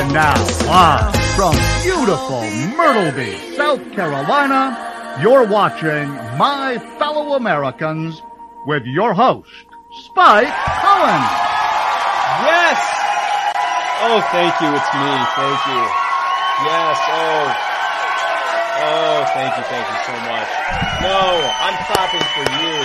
And now, live from beautiful Myrtle Beach, South Carolina, you're watching My Fellow Americans with your host, Spike Cohen. Yes! Oh, thank you. It's me. Thank you. Yes. Oh. Oh, thank you. Thank you so much. No, I'm clapping for you.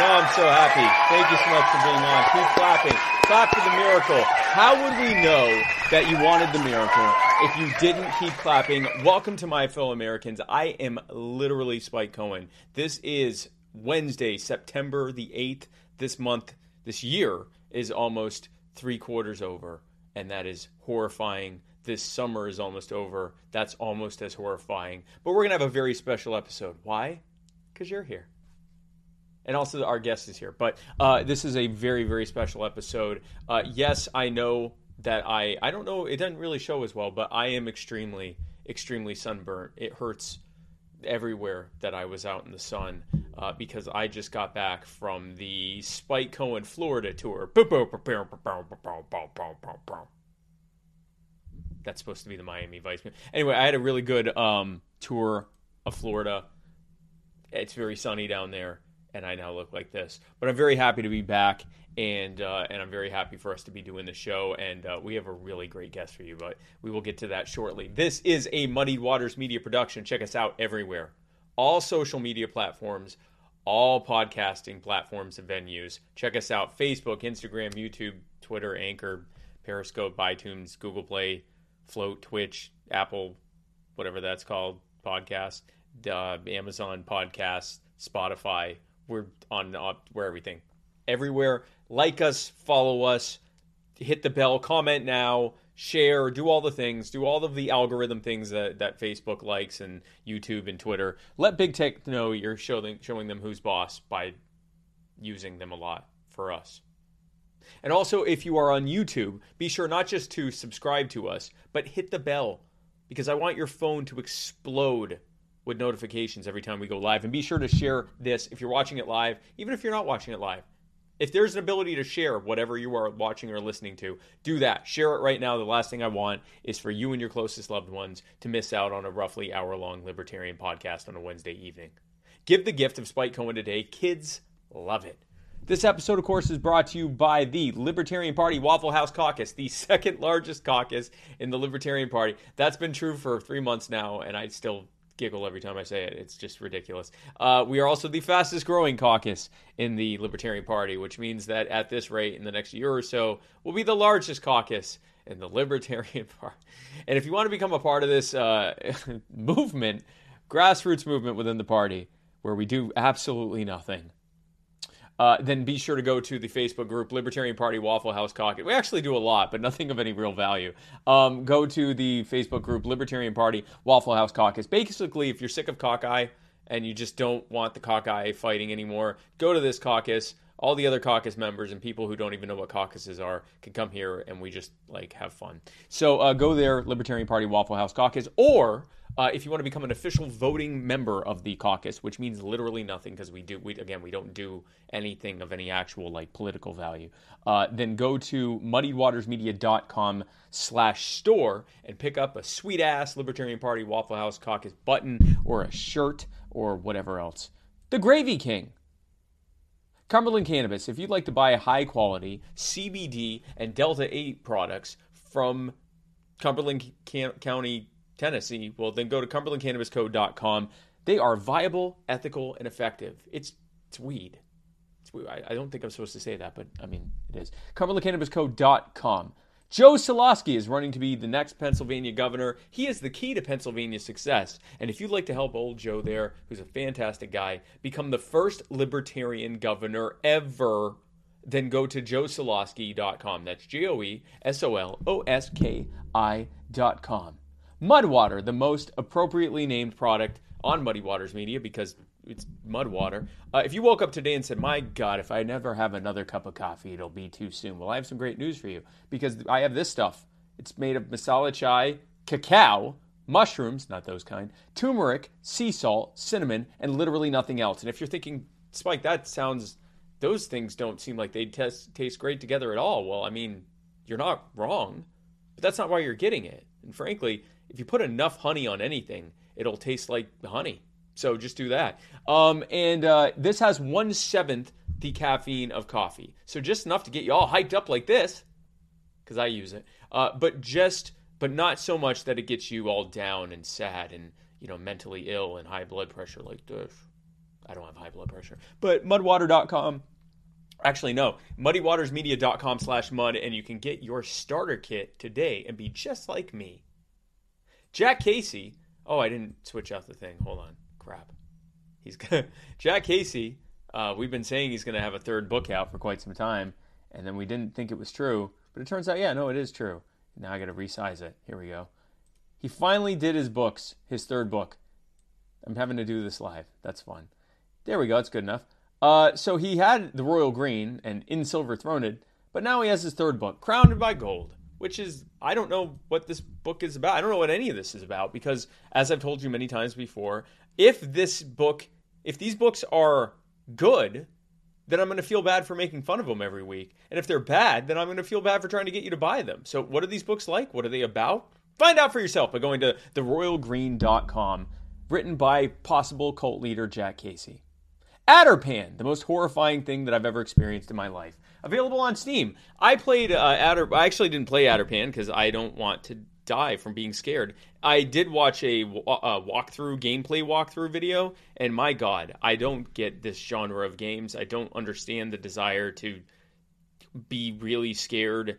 No, I'm so happy. Thank you so much for being on. Keep clapping. Clap for the miracle. How would we know that you wanted the miracle if you didn't keep clapping? Welcome to my fellow Americans. I am literally Spike Cohen. This is Wednesday, September the 8th. This month, this year is almost three quarters over, and that is horrifying. This summer is almost over. That's almost as horrifying. But we're going to have a very special episode. Why? Because you're here. And also, our guest is here. But uh, this is a very, very special episode. Uh, yes, I know that I, I don't know, it doesn't really show as well, but I am extremely, extremely sunburnt. It hurts everywhere that I was out in the sun uh, because I just got back from the Spike Cohen Florida tour. That's supposed to be the Miami Vice. Anyway, I had a really good um, tour of Florida. It's very sunny down there, and I now look like this. But I'm very happy to be back, and uh, and I'm very happy for us to be doing the show. And uh, we have a really great guest for you, but we will get to that shortly. This is a Muddied Waters Media production. Check us out everywhere, all social media platforms, all podcasting platforms and venues. Check us out: Facebook, Instagram, YouTube, Twitter, Anchor, Periscope, iTunes, Google Play, Float, Twitch, Apple, whatever that's called, podcast, uh, Amazon podcast, Spotify. We're on uh, we're everything, everywhere. Like us, follow us, hit the bell, comment now, share, do all the things, do all of the algorithm things that, that Facebook likes and YouTube and Twitter. Let big tech know you're showing showing them who's boss by using them a lot for us. And also, if you are on YouTube, be sure not just to subscribe to us, but hit the bell because I want your phone to explode with notifications every time we go live. And be sure to share this if you're watching it live, even if you're not watching it live. If there's an ability to share whatever you are watching or listening to, do that. Share it right now. The last thing I want is for you and your closest loved ones to miss out on a roughly hour long libertarian podcast on a Wednesday evening. Give the gift of Spike Cohen today. Kids love it. This episode, of course, is brought to you by the Libertarian Party Waffle House Caucus, the second largest caucus in the Libertarian Party. That's been true for three months now, and I still giggle every time I say it. It's just ridiculous. Uh, we are also the fastest growing caucus in the Libertarian Party, which means that at this rate, in the next year or so, we'll be the largest caucus in the Libertarian Party. And if you want to become a part of this uh, movement, grassroots movement within the party, where we do absolutely nothing, uh, then be sure to go to the Facebook group Libertarian Party Waffle House Caucus. We actually do a lot, but nothing of any real value. Um, go to the Facebook group Libertarian Party Waffle House Caucus. Basically, if you're sick of cockeye and you just don't want the cockeye fighting anymore, go to this caucus. All the other caucus members and people who don't even know what caucuses are can come here and we just like have fun. So uh, go there, Libertarian Party Waffle House Caucus, or uh, if you want to become an official voting member of the caucus, which means literally nothing because we do, we, again, we don't do anything of any actual like political value, uh, then go to muddywatersmedia.com slash store and pick up a sweet ass Libertarian Party Waffle House Caucus button or a shirt or whatever else. The Gravy King. Cumberland Cannabis, if you'd like to buy high quality CBD and Delta 8 products from Cumberland County Tennessee, well, then go to cumberlandcannabisco.com. They are viable, ethical, and effective. It's it's weed. It's. I, don't think I'm supposed to say that, but I mean it is. cumberlandcannabisco.com. Joe Soloski is running to be the next Pennsylvania governor. He is the key to Pennsylvania's success. And if you'd like to help old Joe there, who's a fantastic guy, become the first libertarian governor ever, then go to joesoloski.com. That's J O E S O L O S K I.com. Mudwater, the most appropriately named product on Muddy Waters Media because it's mud water. Uh, if you woke up today and said, My God, if I never have another cup of coffee, it'll be too soon. Well, I have some great news for you because I have this stuff. It's made of masala chai, cacao, mushrooms, not those kind, turmeric, sea salt, cinnamon, and literally nothing else. And if you're thinking, Spike, that sounds, those things don't seem like they taste great together at all. Well, I mean, you're not wrong. But that's not why you're getting it. And frankly, if you put enough honey on anything, it'll taste like honey. So just do that. Um, and uh, this has one seventh the caffeine of coffee. So just enough to get you all hyped up like this, because I use it. Uh, but just, but not so much that it gets you all down and sad and you know mentally ill and high blood pressure like this. I don't have high blood pressure. But mudwater.com. Actually, no. Muddywatersmedia.com slash mud, and you can get your starter kit today and be just like me. Jack Casey. Oh, I didn't switch out the thing. Hold on. Crap. He's gonna, Jack Casey. Uh, we've been saying he's going to have a third book out for quite some time, and then we didn't think it was true, but it turns out, yeah, no, it is true. Now I got to resize it. Here we go. He finally did his books, his third book. I'm having to do this live. That's fun. There we go. It's good enough. Uh, so he had the Royal Green and In Silver Throned, but now he has his third book, Crowned by Gold, which is, I don't know what this book is about. I don't know what any of this is about because, as I've told you many times before, if this book, if these books are good, then I'm going to feel bad for making fun of them every week. And if they're bad, then I'm going to feel bad for trying to get you to buy them. So, what are these books like? What are they about? Find out for yourself by going to theroyalgreen.com, written by possible cult leader Jack Casey. Adderpan, the most horrifying thing that I've ever experienced in my life. Available on Steam. I played uh, Adder. I actually didn't play Adderpan because I don't want to die from being scared. I did watch a, a walkthrough, gameplay walkthrough video, and my god, I don't get this genre of games. I don't understand the desire to be really scared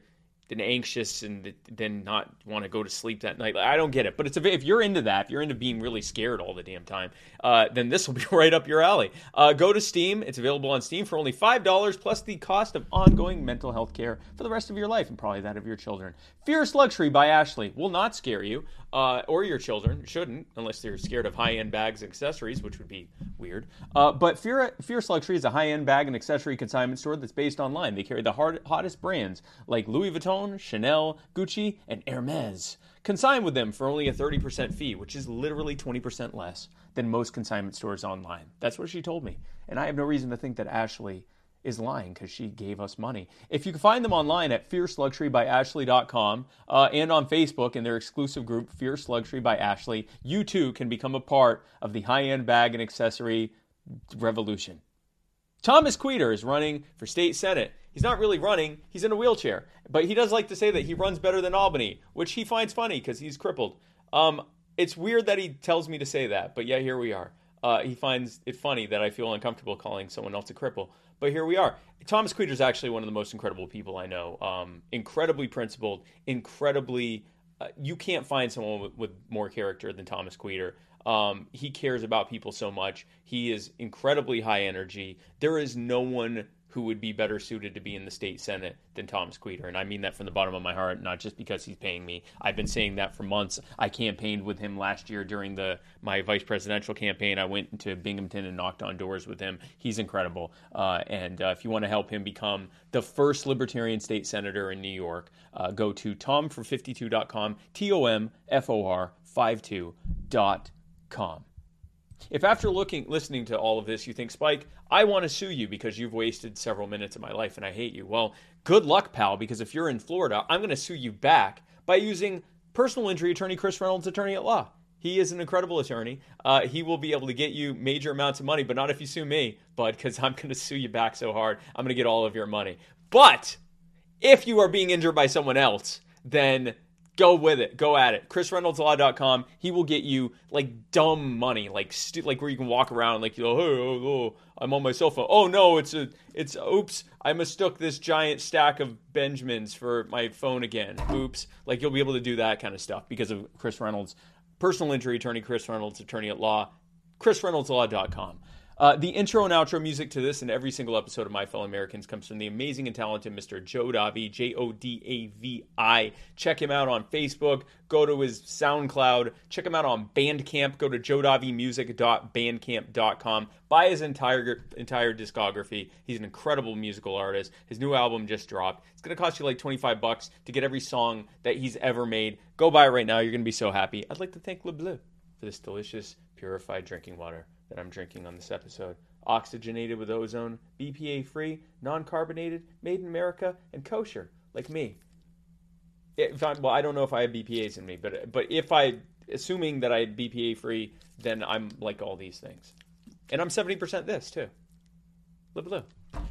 and anxious and then not want to go to sleep that night. I don't get it, but it's a, if you're into that, if you're into being really scared all the damn time, uh, then this will be right up your alley. Uh, go to Steam; it's available on Steam for only five dollars plus the cost of ongoing mental health care for the rest of your life and probably that of your children. Fierce Luxury by Ashley will not scare you uh, or your children. Shouldn't unless they're scared of high-end bags and accessories, which would be weird. Uh, but Fierce Luxury is a high-end bag and accessory consignment store that's based online. They carry the hard, hottest brands like Louis Vuitton, Chanel, Gucci, and Hermes. Consign with them for only a 30% fee, which is literally 20% less than most consignment stores online. That's what she told me. And I have no reason to think that Ashley is lying because she gave us money. If you can find them online at fierceluxurybyashley.com uh, and on Facebook in their exclusive group, Fierce Luxury by Ashley, you too can become a part of the high end bag and accessory revolution. Thomas Quiter is running for state senate. He's not really running, he's in a wheelchair. But he does like to say that he runs better than Albany, which he finds funny because he's crippled. Um, it's weird that he tells me to say that, but yeah, here we are. Uh, he finds it funny that I feel uncomfortable calling someone else a cripple. But here we are. Thomas Quiter is actually one of the most incredible people I know. Um, incredibly principled, incredibly. Uh, you can't find someone with, with, more character than Thomas Quiter. Um, he cares about people so much. He is incredibly high energy. There is no one who would be better suited to be in the state senate than Tom Quiter. And I mean that from the bottom of my heart, not just because he's paying me. I've been saying that for months. I campaigned with him last year during the my vice presidential campaign. I went to Binghamton and knocked on doors with him. He's incredible. Uh, and uh, if you want to help him become the first libertarian state senator in New York, uh, go to tomfor52.com, T O M F O R 52.com. If after looking, listening to all of this, you think, Spike, I want to sue you because you've wasted several minutes of my life and I hate you, well, good luck, pal, because if you're in Florida, I'm going to sue you back by using personal injury attorney Chris Reynolds, attorney at law. He is an incredible attorney. Uh, he will be able to get you major amounts of money, but not if you sue me, bud, because I'm going to sue you back so hard. I'm going to get all of your money. But if you are being injured by someone else, then go with it. Go at it. ChrisReynoldsLaw.com. He will get you like dumb money, like stu- like where you can walk around like you know, hey, oh, oh, I'm on my cell phone. Oh no, it's a it's oops, I mistook this giant stack of Benjamins for my phone again. Oops. Like you'll be able to do that kind of stuff because of Chris Reynolds, personal injury attorney, Chris Reynolds, attorney at law, ChrisReynoldsLaw.com. Uh, the intro and outro music to this and every single episode of My Fellow Americans comes from the amazing and talented Mr. Joe Davi, J O D A V I. Check him out on Facebook. Go to his SoundCloud. Check him out on Bandcamp. Go to joedavimusic.bandcamp.com. Buy his entire entire discography. He's an incredible musical artist. His new album just dropped. It's going to cost you like 25 bucks to get every song that he's ever made. Go buy it right now. You're going to be so happy. I'd like to thank Le Bleu for this delicious, purified drinking water that I'm drinking on this episode. Oxygenated with ozone, BPA free, non carbonated, made in America, and kosher, like me. if I, well, I don't know if I have BPA's in me, but but if I assuming that I had BPA free, then I'm like all these things, and I'm seventy percent this too. Live live.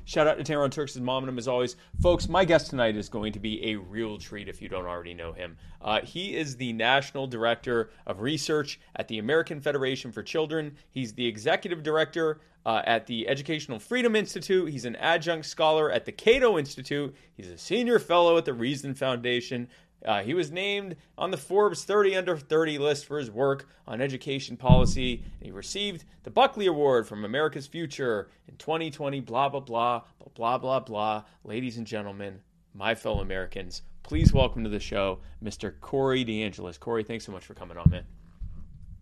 Shout out to Taron Turks' mom and him as always. Folks, my guest tonight is going to be a real treat if you don't already know him. Uh, he is the National Director of Research at the American Federation for Children. He's the Executive Director uh, at the Educational Freedom Institute. He's an adjunct scholar at the Cato Institute. He's a senior fellow at the Reason Foundation. Uh, he was named on the Forbes 30 under 30 list for his work on education policy, and he received the Buckley Award from America's Future in 2020. Blah, blah, blah, blah, blah, blah. Ladies and gentlemen, my fellow Americans, please welcome to the show Mr. Corey DeAngelis. Corey, thanks so much for coming on, man.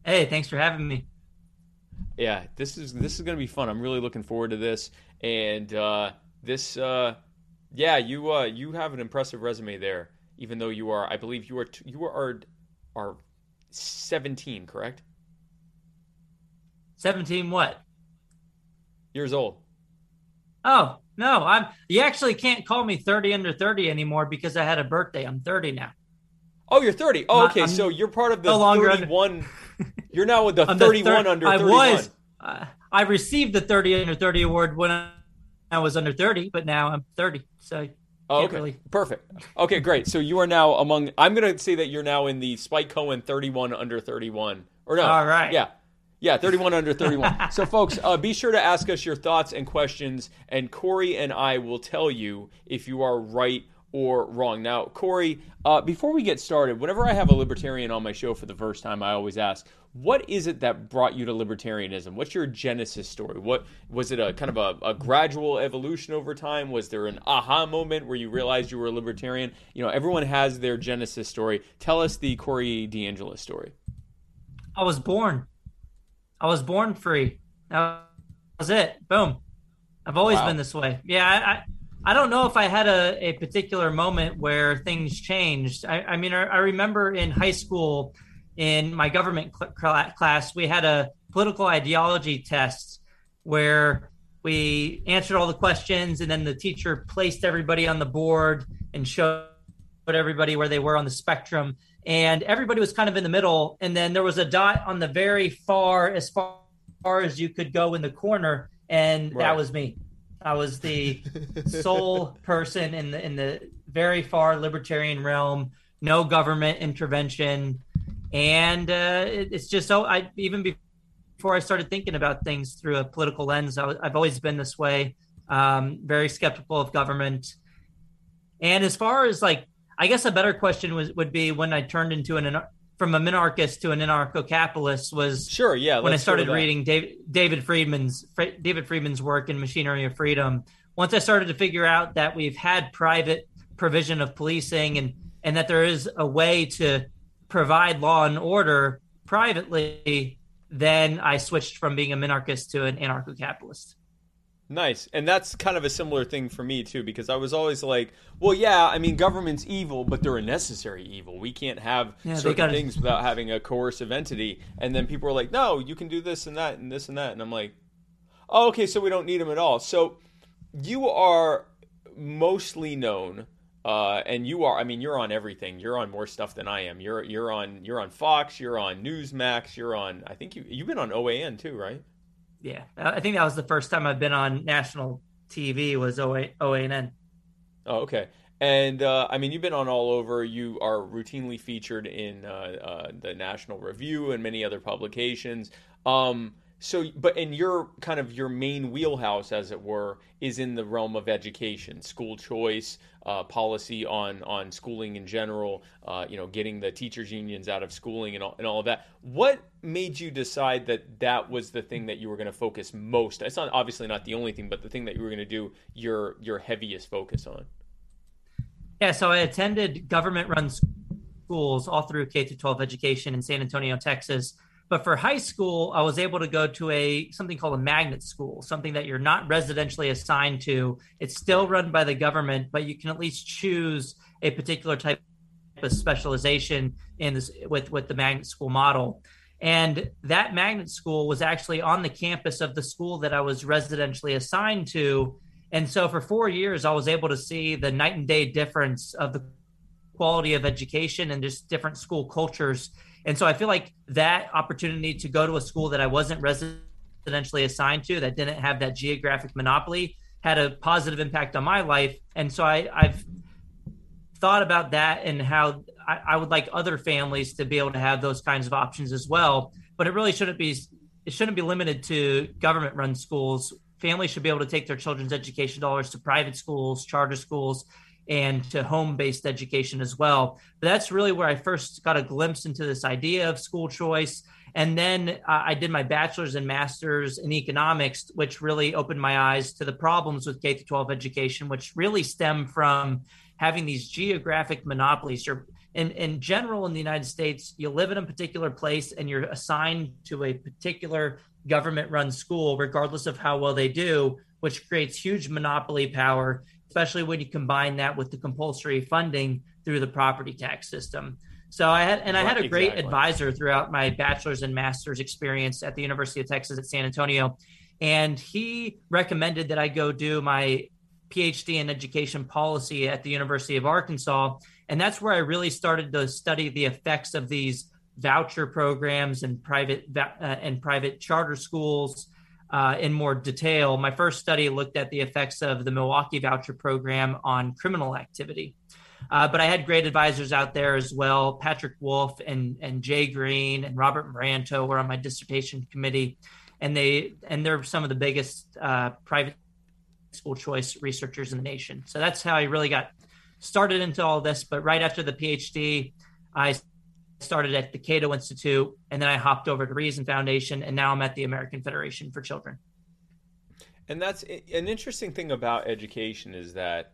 Hey, thanks for having me. Yeah, this is this is going to be fun. I'm really looking forward to this, and uh, this, uh, yeah, you uh, you have an impressive resume there even though you are, I believe you are you are are 17, correct? 17 what? Years old. Oh, no, I'm you actually can't call me 30 under 30 anymore because I had a birthday. I'm 30 now. Oh, you're 30. Oh, okay. I'm so you're part of the no longer 31. Under... you're now with the 31 the under 31. I was. Uh, I received the 30 under 30 award when I was under 30, but now I'm 30. So Oh, okay. Really... Perfect. Okay, great. So you are now among. I'm going to say that you're now in the Spike Cohen 31 under 31. Or no? All right. Yeah. Yeah, 31 under 31. so, folks, uh, be sure to ask us your thoughts and questions, and Corey and I will tell you if you are right or wrong. Now, Corey, uh, before we get started, whenever I have a libertarian on my show for the first time, I always ask, what is it that brought you to libertarianism? What's your genesis story? What was it a kind of a, a, gradual evolution over time? Was there an aha moment where you realized you were a libertarian? You know, everyone has their genesis story. Tell us the Corey DeAngelis story. I was born. I was born free. That was it. Boom. I've always wow. been this way. Yeah, I, I, I don't know if I had a, a particular moment where things changed. I, I mean, I, I remember in high school in my government cl- class, we had a political ideology test where we answered all the questions and then the teacher placed everybody on the board and showed everybody where they were on the spectrum and everybody was kind of in the middle and then there was a dot on the very far as far, as you could go in the corner and right. that was me i was the sole person in the in the very far libertarian realm no government intervention and uh, it, it's just so I even before I started thinking about things through a political lens, I, have always been this way. Um, very skeptical of government. And as far as like, I guess a better question was would be when I turned into an from a minarchist to an anarcho-capitalist was sure yeah when I started reading David, David Friedman's David Friedman's work in Machinery of Freedom. Once I started to figure out that we've had private provision of policing and and that there is a way to provide law and order privately, then I switched from being a minarchist to an anarcho capitalist. Nice. And that's kind of a similar thing for me, too, because I was always like, well, yeah, I mean, government's evil, but they're a necessary evil. We can't have yeah, certain gotta... things without having a coercive entity. And then people are like, no, you can do this and that and this and that. And I'm like, oh, okay, so we don't need them at all. So you are mostly known uh, and you are, I mean, you're on everything. You're on more stuff than I am. You're you're on you're on Fox. You're on Newsmax. You're on. I think you you've been on OAN too, right? Yeah, I think that was the first time I've been on national TV was OA, OAN. Oh, okay. And uh, I mean, you've been on all over. You are routinely featured in uh, uh the National Review and many other publications. Um, so but in your kind of your main wheelhouse as it were is in the realm of education school choice uh, policy on on schooling in general uh, you know getting the teachers unions out of schooling and all, and all of that. What made you decide that that was the thing that you were going to focus most it's not obviously not the only thing but the thing that you were going to do your your heaviest focus on? Yeah so i attended government run schools all through k through 12 education in san antonio texas but for high school, I was able to go to a something called a magnet school, something that you're not residentially assigned to. It's still run by the government, but you can at least choose a particular type of specialization in this with with the magnet school model. And that magnet school was actually on the campus of the school that I was residentially assigned to. And so for four years, I was able to see the night and day difference of the quality of education and just different school cultures. And so I feel like that opportunity to go to a school that I wasn't residentially assigned to, that didn't have that geographic monopoly, had a positive impact on my life. And so I, I've thought about that and how I, I, would like other families to be able to have those kinds of options as well. But it really shouldn't be it shouldn't be limited to government run schools. Families should be able to take their children's education dollars to private schools, charter schools, and to home based education as well. But that's really where I first got a glimpse into this idea of school choice. And then uh, I did my bachelor's and master's in economics, which really opened my eyes to the problems with K 12 education, which really stem from having these geographic monopolies. You're in, in general in the United States, you live in a particular place and you're assigned to a particular government run school, regardless of how well they do, which creates huge monopoly power, especially when you combine that with the compulsory funding through the property tax system. So I had, and I had a great exactly. advisor throughout my bachelor's and master's experience at the University of Texas at San Antonio. And he recommended that I go do my PhD in education policy at the University of Arkansas. And that's where I really started to study the effects of these voucher programs and private uh, and private charter schools uh, in more detail. My first study looked at the effects of the Milwaukee voucher program on criminal activity. Uh, but I had great advisors out there as well. Patrick Wolf and and Jay Greene and Robert Maranto were on my dissertation committee, and they and they're some of the biggest uh, private school choice researchers in the nation. So that's how I really got started into all this. But right after the PhD, I started at the Cato Institute, and then I hopped over to Reason Foundation, and now I'm at the American Federation for Children. And that's an interesting thing about education is that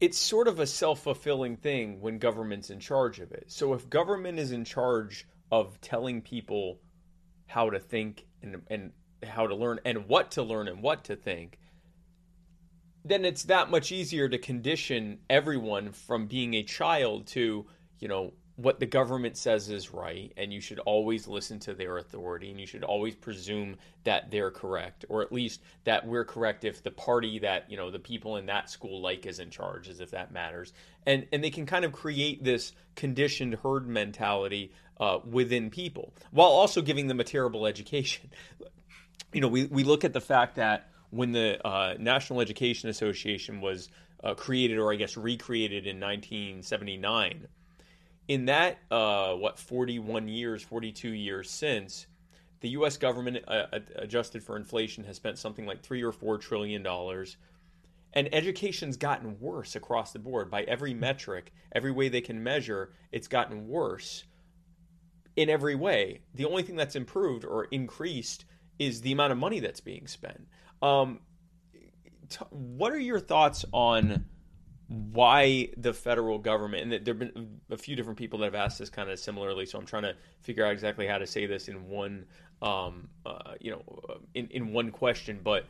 it's sort of a self-fulfilling thing when government's in charge of it. So if government is in charge of telling people how to think and, and how to learn and what to learn and what to think, then it's that much easier to condition everyone from being a child to, you know, what the government says is right and you should always listen to their authority and you should always presume that they're correct or at least that we're correct if the party that you know the people in that school like is in charge as if that matters. And and they can kind of create this conditioned herd mentality uh, within people while also giving them a terrible education. You know we, we look at the fact that when the uh, National Education Association was uh, created, or I guess recreated in 1979, in that uh, what 41 years, 42 years since, the U.S. government, uh, adjusted for inflation, has spent something like three or four trillion dollars, and education's gotten worse across the board by every metric, every way they can measure. It's gotten worse in every way. The only thing that's improved or increased is the amount of money that's being spent. Um, t- what are your thoughts on why the federal government and there have been a few different people that have asked this kind of similarly so i'm trying to figure out exactly how to say this in one um, uh, you know in, in one question but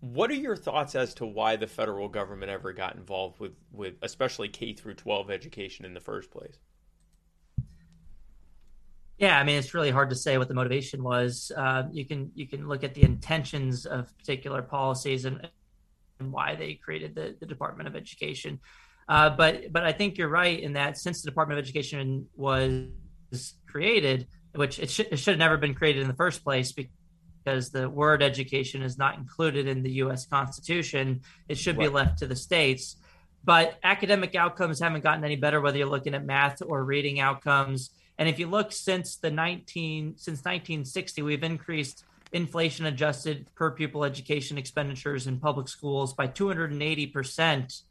what are your thoughts as to why the federal government ever got involved with with especially k through 12 education in the first place yeah, I mean, it's really hard to say what the motivation was. Uh, you can you can look at the intentions of particular policies and, and why they created the, the Department of Education. Uh, but but I think you're right in that since the Department of Education was created, which it, sh- it should have never been created in the first place because the word education is not included in the U.S. Constitution. It should right. be left to the states. But academic outcomes haven't gotten any better, whether you're looking at math or reading outcomes. And if you look since the 19 since 1960, we've increased inflation adjusted per pupil education expenditures in public schools by 280 percent.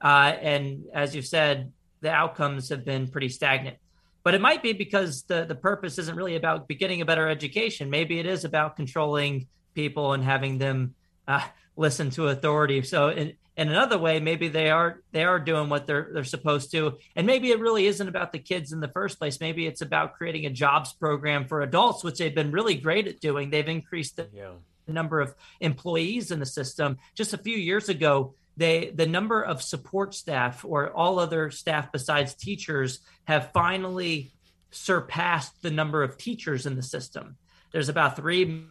Uh, and as you said, the outcomes have been pretty stagnant. But it might be because the the purpose isn't really about getting a better education. Maybe it is about controlling people and having them uh, listen to authority. So in, in another way maybe they are they are doing what they're they're supposed to. And maybe it really isn't about the kids in the first place. Maybe it's about creating a jobs program for adults which they've been really great at doing. They've increased the yeah. number of employees in the system. Just a few years ago they the number of support staff or all other staff besides teachers have finally surpassed the number of teachers in the system. There's about 3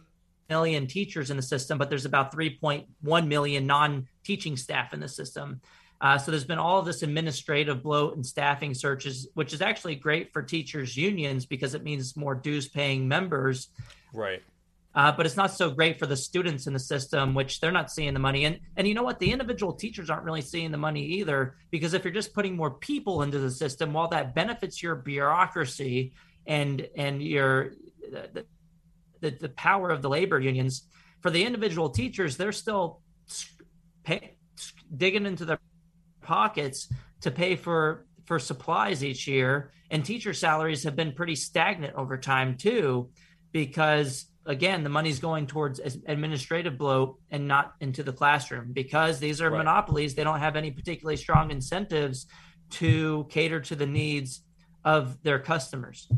million teachers in the system, but there's about 3.1 million non teaching staff in the system. Uh, so there's been all of this administrative bloat and staffing searches, which is actually great for teachers' unions because it means more dues paying members. Right. Uh, but it's not so great for the students in the system, which they're not seeing the money. And and you know what? The individual teachers aren't really seeing the money either, because if you're just putting more people into the system, while that benefits your bureaucracy and and your the, the, the power of the labor unions, for the individual teachers, they're still pay, digging into their pockets to pay for for supplies each year, and teacher salaries have been pretty stagnant over time too, because again, the money's going towards administrative bloat and not into the classroom because these are right. monopolies. They don't have any particularly strong incentives to cater to the needs of their customers.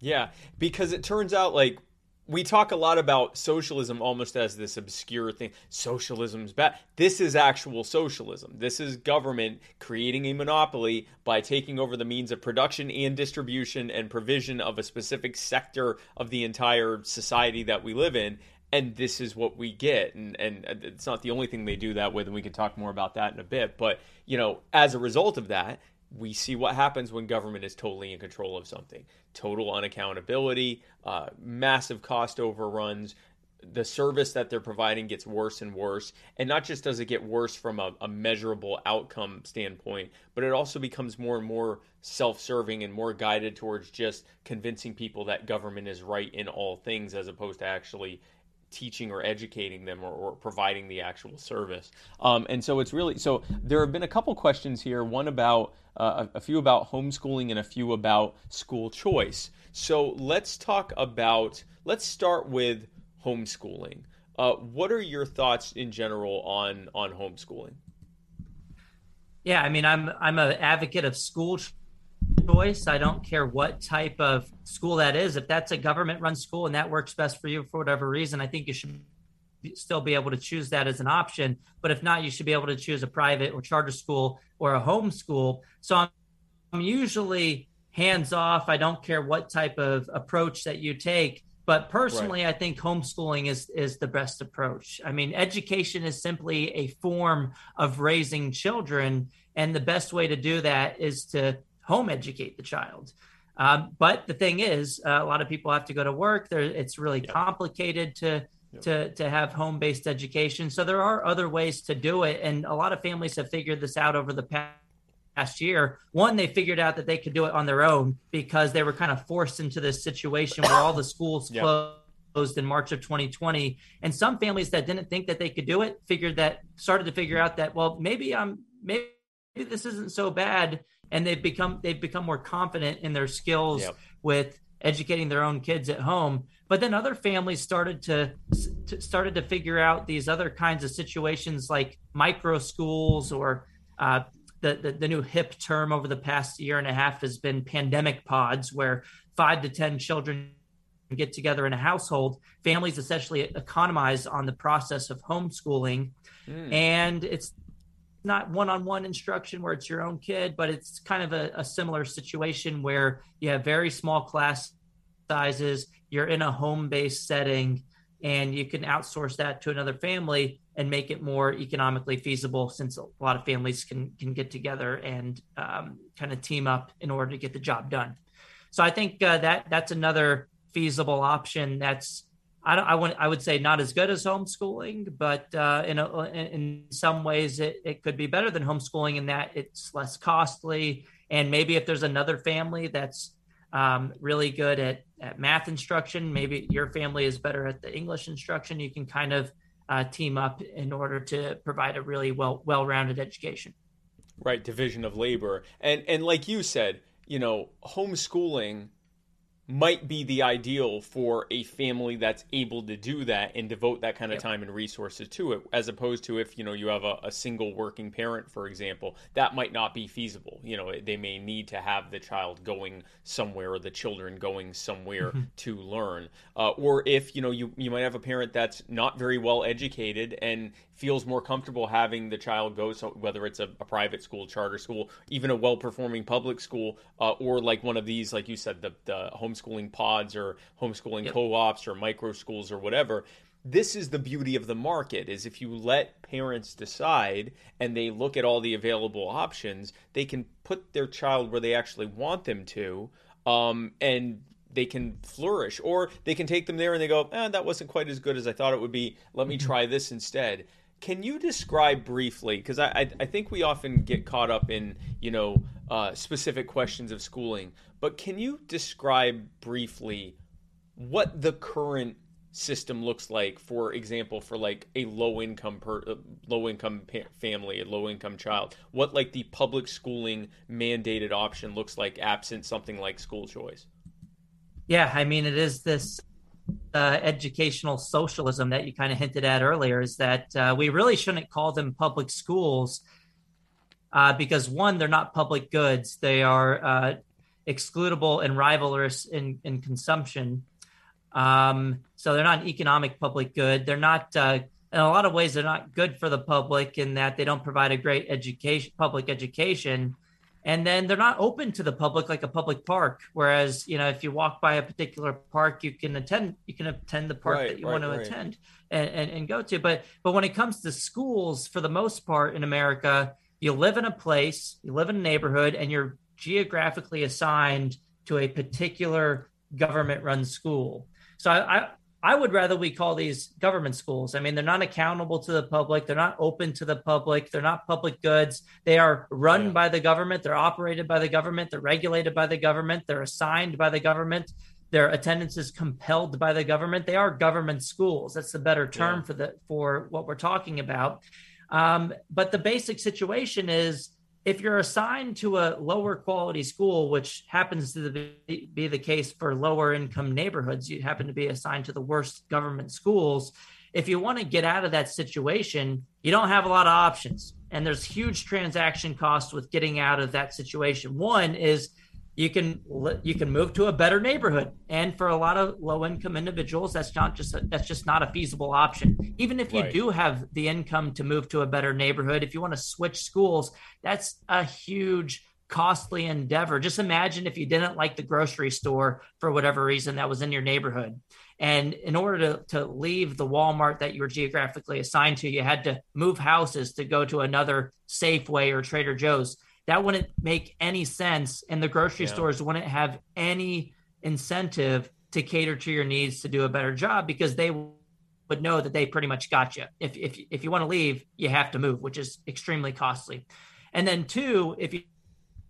Yeah, because it turns out like we talk a lot about socialism almost as this obscure thing. Socialism's bad. This is actual socialism. This is government creating a monopoly by taking over the means of production and distribution and provision of a specific sector of the entire society that we live in. And this is what we get. And, and it's not the only thing they do that with, and we can talk more about that in a bit. But, you know, as a result of that, we see what happens when government is totally in control of something. Total unaccountability uh, massive cost overruns. The service that they're providing gets worse and worse. And not just does it get worse from a, a measurable outcome standpoint but it also becomes more and more self-serving and more guided towards just convincing people that government is right in all things as opposed to actually teaching or educating them or, or providing the actual service. Um, and so it's really so there have been a couple questions here. One about uh, a, few about homeschooling and a few about school choice. So let's talk about let's start with homeschooling. Uh, what are your thoughts in general on on homeschooling? Yeah, I mean, I'm I'm an advocate of school choice. I don't care what type of school that is. If that's a government run school and that works best for you for whatever reason, I think you should still be able to choose that as an option. But if not, you should be able to choose a private or charter school or a home school. So I'm, I'm usually hands off. I don't care what type of approach that you take. But personally, right. I think homeschooling is is the best approach. I mean, education is simply a form of raising children, and the best way to do that is to home educate the child. Um, but the thing is, uh, a lot of people have to go to work. There, it's really yep. complicated to yep. to to have home based education. So there are other ways to do it, and a lot of families have figured this out over the past last year. One, they figured out that they could do it on their own because they were kind of forced into this situation where all the schools yep. closed in March of 2020. And some families that didn't think that they could do it figured that started to figure out that well, maybe I'm maybe this isn't so bad and they've become they've become more confident in their skills yep. with educating their own kids at home but then other families started to, to, started to figure out these other kinds of situations like micro schools or uh, the, the, the new hip term over the past year and a half has been pandemic pods where five to ten children get together in a household families essentially economize on the process of homeschooling mm. and it's not one-on-one instruction where it's your own kid, but it's kind of a, a similar situation where you have very small class sizes. You're in a home-based setting, and you can outsource that to another family and make it more economically feasible since a lot of families can can get together and um, kind of team up in order to get the job done. So I think uh, that that's another feasible option that's I don't. I would. I would say not as good as homeschooling, but uh, in a, in some ways it, it could be better than homeschooling in that it's less costly. And maybe if there's another family that's um, really good at, at math instruction, maybe your family is better at the English instruction. You can kind of uh, team up in order to provide a really well well rounded education. Right, division of labor, and and like you said, you know, homeschooling might be the ideal for a family that's able to do that and devote that kind of yep. time and resources to it as opposed to if you know you have a, a, single working parent for example that might not be feasible you know they may need to have the child going somewhere or the children going somewhere mm-hmm. to learn uh, or if you know you, you might have a parent that's not very well educated and feels more comfortable having the child go so whether it's a, a private school charter school even a well performing public school uh, or like one of these like you said the, the homeschooling pods or homeschooling yep. co-ops or micro schools or whatever this is the beauty of the market is if you let parents decide and they look at all the available options they can put their child where they actually want them to um, and they can flourish or they can take them there and they go eh, that wasn't quite as good as i thought it would be let me mm-hmm. try this instead can you describe briefly because I, I, I think we often get caught up in you know uh, specific questions of schooling but can you describe briefly what the current system looks like for example for like a low income per uh, low income pa- family a low income child? What like the public schooling mandated option looks like absent something like school choice? Yeah i mean it is this uh, educational socialism that you kind of hinted at earlier is that uh, we really shouldn't call them public schools uh, because one they're not public goods they are uh, excludable and rivalrous in, in consumption um, so they're not an economic public good. They're not, uh, in a lot of ways, they're not good for the public in that they don't provide a great education, public education. And then they're not open to the public like a public park. Whereas, you know, if you walk by a particular park, you can attend, you can attend the park right, that you right, want to right. attend and, and, and go to. But, but when it comes to schools, for the most part in America, you live in a place, you live in a neighborhood, and you're geographically assigned to a particular government run school. So I, I, I would rather we call these government schools. I mean, they're not accountable to the public. They're not open to the public. They're not public goods. They are run yeah. by the government. They're operated by the government. They're regulated by the government. They're assigned by the government. Their attendance is compelled by the government. They are government schools. That's the better term yeah. for the for what we're talking about. Um, but the basic situation is if you're assigned to a lower quality school, which happens to be the case for lower income neighborhoods, you happen to be assigned to the worst government schools. If you want to get out of that situation, you don't have a lot of options. And there's huge transaction costs with getting out of that situation. One is you can you can move to a better neighborhood. And for a lot of low income individuals that's not just a, that's just not a feasible option. Even if you right. do have the income to move to a better neighborhood if you want to switch schools that's a huge costly endeavor. Just imagine if you didn't like the grocery store for whatever reason that was in your neighborhood. And in order to, to leave the walmart that you were geographically assigned to you had to move houses to go to another safeway or trader joe's that wouldn't make any sense. And the grocery yeah. stores wouldn't have any incentive to cater to your needs to do a better job because they would know that they pretty much got you. If, if, if you want to leave, you have to move, which is extremely costly. And then, two, if you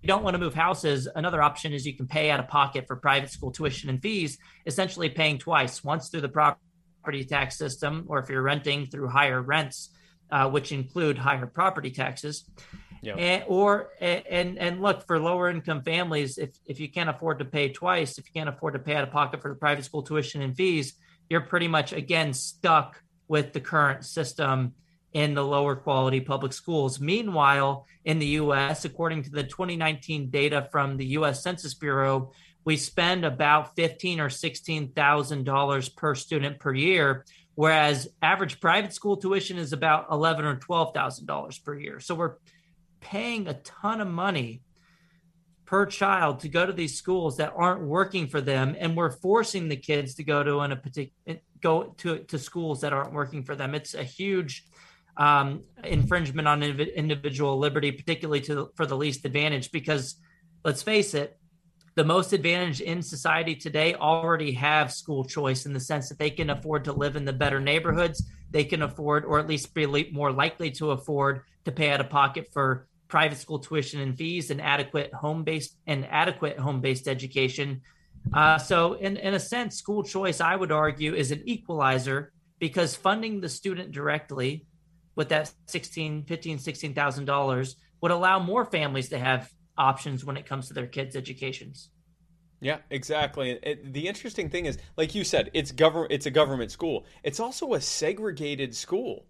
you don't want to move houses, another option is you can pay out of pocket for private school tuition and fees, essentially paying twice once through the property tax system, or if you're renting through higher rents, uh, which include higher property taxes. Yeah. And, or eh, and and look for lower income families if if you can't afford to pay twice if you can't afford to pay out of pocket for the private school tuition and fees you're pretty much again stuck with the current system in the lower quality public schools meanwhile in the US according to the 2019 data from the US Census Bureau we spend about 15 or 16 thousand dollars per student per year whereas average private school tuition is about 11 or 12 thousand dollars per year so we're paying a ton of money per child to go to these schools that aren't working for them and we're forcing the kids to go to in a particular go to, to schools that aren't working for them. It's a huge um, infringement on individual liberty particularly to for the least advantage because let's face it the most advantaged in society today already have school choice in the sense that they can afford to live in the better neighborhoods. They can afford or at least be more likely to afford to pay out of pocket for private school tuition and fees and adequate home based and adequate home based education. Uh, so, in, in a sense, school choice, I would argue, is an equalizer because funding the student directly with that 16, 15, 16,000 dollars would allow more families to have options when it comes to their kids' educations. Yeah, exactly. It, the interesting thing is, like you said, it's government. It's a government school. It's also a segregated school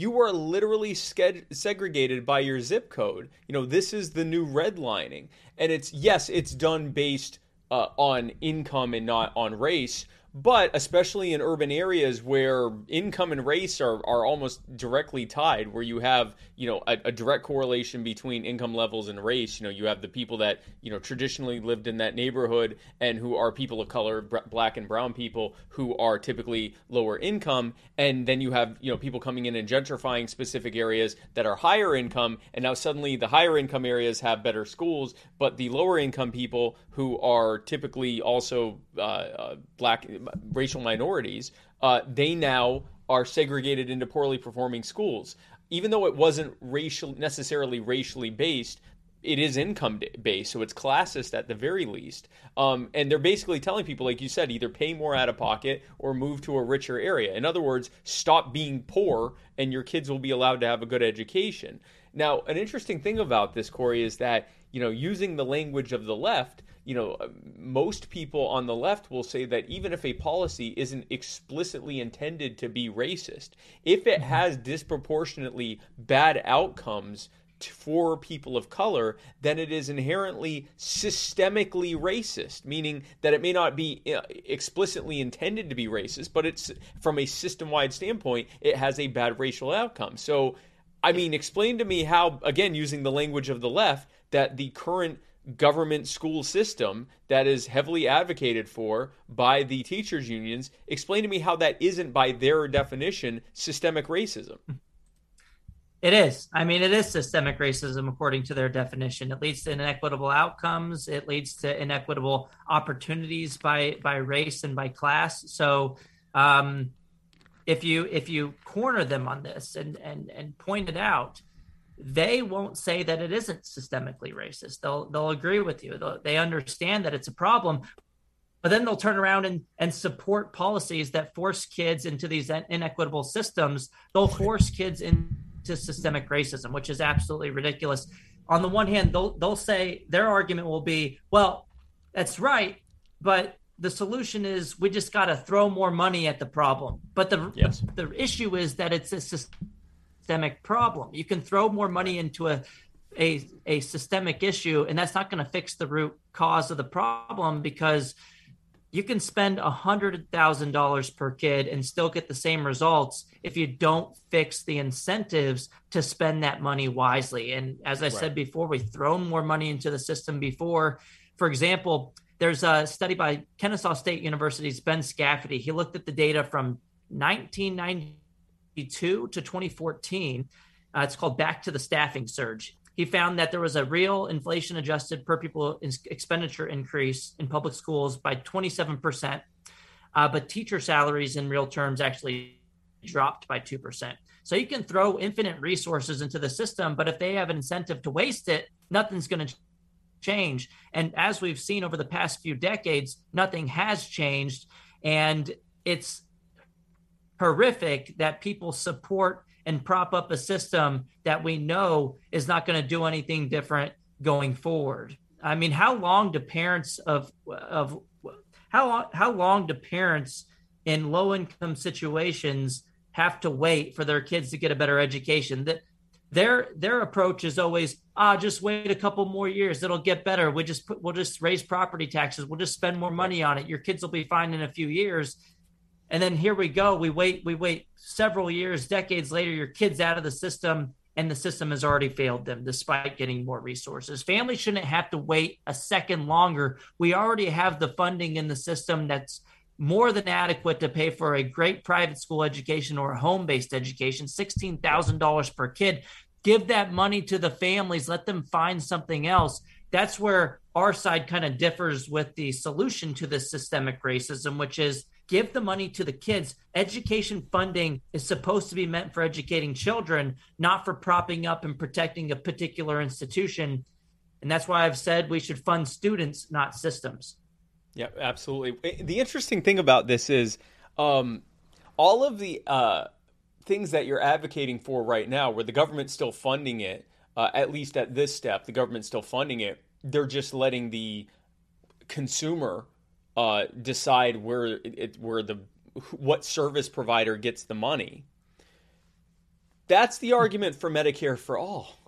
you are literally segregated by your zip code. You know, this is the new redlining. And it's, yes, it's done based uh, on income and not on race, but especially in urban areas where income and race are, are almost directly tied, where you have you know a, a, direct correlation between income levels and race. You know, you have the people that you know traditionally lived in that neighborhood and who are people of color, black and brown people who are typically lower income, and then you have you know people coming in and gentrifying specific areas that are higher income, and now suddenly the higher income areas have better schools, but the lower income people who are typically also uh, uh, black racial minorities, uh, they now are segregated into poorly performing schools. Even though it wasn't racial necessarily racially based, it is income based, so it's classist at the very least. Um, and they're basically telling people, like you said, either pay more out of pocket or move to a richer area. In other words, stop being poor, and your kids will be allowed to have a good education. Now, an interesting thing about this, Corey, is that you know using the language of the left, you know, uh, most people on the left will say that even if a policy isn't explicitly intended to be racist, if it mm-hmm. has disproportionately bad outcomes for people of color, then it is inherently systemically racist, meaning that it may not be uh, explicitly intended to be racist, but it's from a system wide standpoint, it has a bad racial outcome. So, I mean, explain to me how, again, using the language of the left, that the current government school system that is heavily advocated for by the teachers unions explain to me how that isn't by their definition systemic racism. It is. I mean it is systemic racism according to their definition. It leads to inequitable outcomes. It leads to inequitable opportunities by by race and by class. So um if you if you corner them on this and and and point it out they won't say that it isn't systemically racist. They'll they'll agree with you. They'll, they understand that it's a problem, but then they'll turn around and and support policies that force kids into these inequitable systems. They'll force kids into systemic racism, which is absolutely ridiculous. On the one hand, they'll they'll say their argument will be, well, that's right, but the solution is we just got to throw more money at the problem. But the, yes. the issue is that it's a systemic problem. You can throw more money into a a, a systemic issue, and that's not going to fix the root cause of the problem because you can spend a hundred thousand dollars per kid and still get the same results if you don't fix the incentives to spend that money wisely. And as I right. said before, we've thrown more money into the system before. For example, there's a study by Kennesaw State University's Ben Scafidi. He looked at the data from 1990 to 2014. Uh, it's called Back to the Staffing Surge. He found that there was a real inflation adjusted per pupil expenditure increase in public schools by 27%, uh, but teacher salaries in real terms actually dropped by 2%. So you can throw infinite resources into the system, but if they have an incentive to waste it, nothing's going to change. And as we've seen over the past few decades, nothing has changed. And it's horrific that people support and prop up a system that we know is not going to do anything different going forward. I mean, how long do parents of of how long how long do parents in low income situations have to wait for their kids to get a better education? That their their approach is always ah just wait a couple more years it'll get better we just put we'll just raise property taxes we'll just spend more money on it your kids will be fine in a few years and then here we go. We wait we wait several years. Decades later your kids out of the system and the system has already failed them despite getting more resources. Families shouldn't have to wait a second longer. We already have the funding in the system that's more than adequate to pay for a great private school education or a home-based education $16000 per kid. Give that money to the families. Let them find something else. That's where our side kind of differs with the solution to this systemic racism which is give the money to the kids. Education funding is supposed to be meant for educating children, not for propping up and protecting a particular institution. And that's why I've said we should fund students, not systems. Yeah, absolutely. The interesting thing about this is um, all of the uh, things that you're advocating for right now, where the government's still funding it, uh, at least at this step, the government's still funding it. They're just letting the consumer uh, decide where it, where the what service provider gets the money. That's the argument for Medicare for all.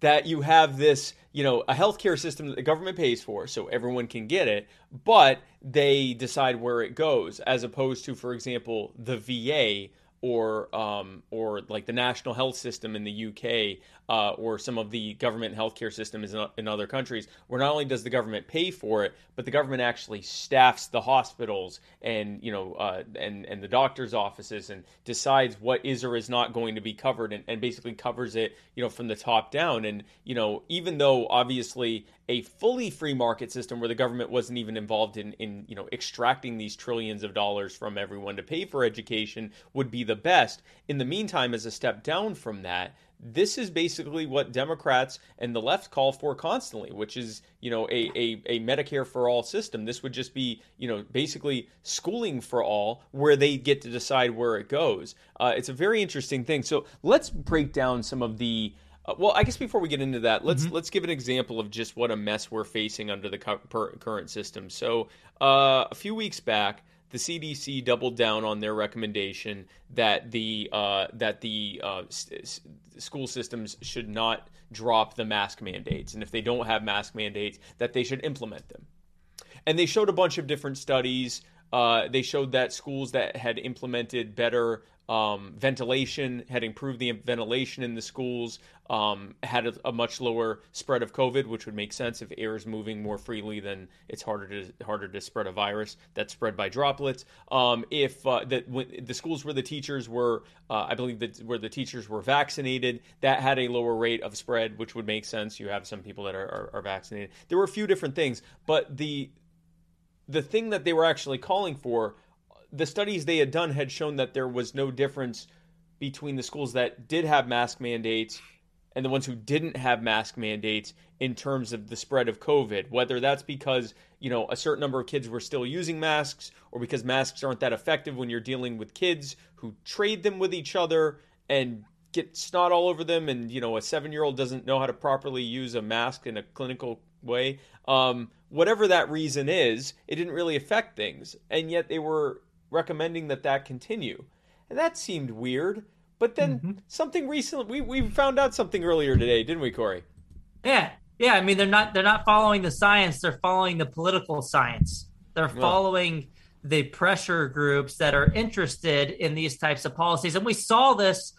that you have this, you know, a healthcare system that the government pays for, so everyone can get it, but they decide where it goes, as opposed to, for example, the VA or um, or like the national health system in the UK uh, or some of the government healthcare systems in, in other countries, where not only does the government pay for it, but the government actually staffs the hospitals and you know uh, and and the doctors' offices and decides what is or is not going to be covered and, and basically covers it you know from the top down. And you know even though obviously a fully free market system where the government wasn't even involved in, in you know extracting these trillions of dollars from everyone to pay for education would be the best. In the meantime, as a step down from that, this is basically what Democrats and the left call for constantly, which is, you know, a, a, a, Medicare for all system. This would just be, you know, basically schooling for all where they get to decide where it goes. Uh, it's a very interesting thing. So let's break down some of the uh, well, I guess before we get into that, let's mm-hmm. let's give an example of just what a mess we're facing under the cu- current system. So, uh, a few weeks back, the CDC doubled down on their recommendation that the uh, that the uh, s- school systems should not drop the mask mandates, and if they don't have mask mandates, that they should implement them. And they showed a bunch of different studies. Uh, they showed that schools that had implemented better um, ventilation, had improved the ventilation in the schools, um, had a, a, much lower spread of COVID, which would make sense if air is moving more freely. Then it's harder to harder to spread a virus that's spread by droplets. Um, if uh, the, the schools where the teachers were, uh, I believe that where the teachers were vaccinated, that had a lower rate of spread, which would make sense. You have some people that are, are, are vaccinated. There were a few different things, but the the thing that they were actually calling for the studies they had done had shown that there was no difference between the schools that did have mask mandates and the ones who didn't have mask mandates in terms of the spread of COVID. Whether that's because, you know, a certain number of kids were still using masks or because masks aren't that effective when you're dealing with kids who trade them with each other and get snot all over them and, you know, a 7-year-old doesn't know how to properly use a mask in a clinical way. Um, whatever that reason is, it didn't really affect things. And yet they were recommending that that continue. And that seemed weird. But then mm-hmm. something recently, we, we found out something earlier today, didn't we, Corey? Yeah, yeah. I mean, they're not they're not following the science; they're following the political science. They're following the pressure groups that are interested in these types of policies, and we saw this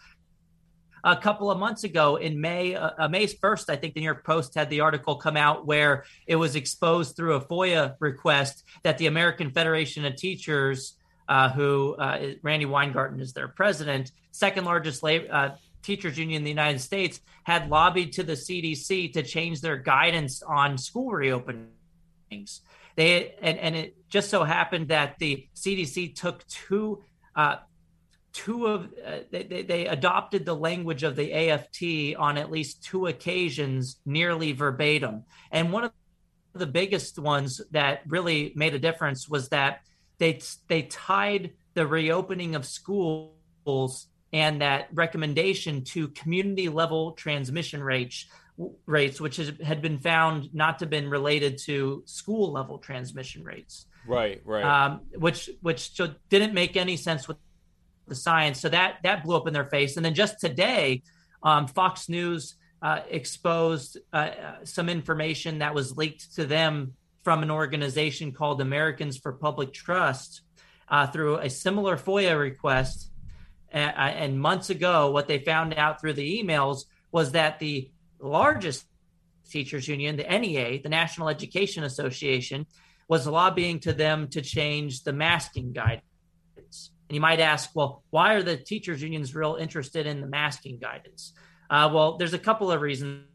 a couple of months ago in May, uh, uh May 1st, I think the New York Post had the article come out where it was exposed through a FOIA request that the American Federation of Teachers uh, who uh, Randi Weingarten is their president, second largest labor, uh, teachers union in the United States, had lobbied to the CDC to change their guidance on school reopenings. They and, and it just so happened that the CDC took two uh, two of uh, they, they adopted the language of the AFT on at least two occasions, nearly verbatim. And one of the biggest ones that really made a difference was that they they tied the reopening of schools and that recommendation to community level transmission rates rates which has, had been found not to have been related to school level transmission rates right right um, which which didn't make any sense with the science so that that blew up in their face and then just today um, fox news uh, exposed uh, uh some information that was leaked to them from an organization called Americans for Public Trust uh, through a similar FOIA request. And, and months ago, what they found out through the emails was that the largest teachers union, the NEA, the National Education Association, was lobbying to them to change the masking guidance. And you might ask, well, why are the teachers unions real interested in the masking guidance? Uh, well, there's a couple of reasons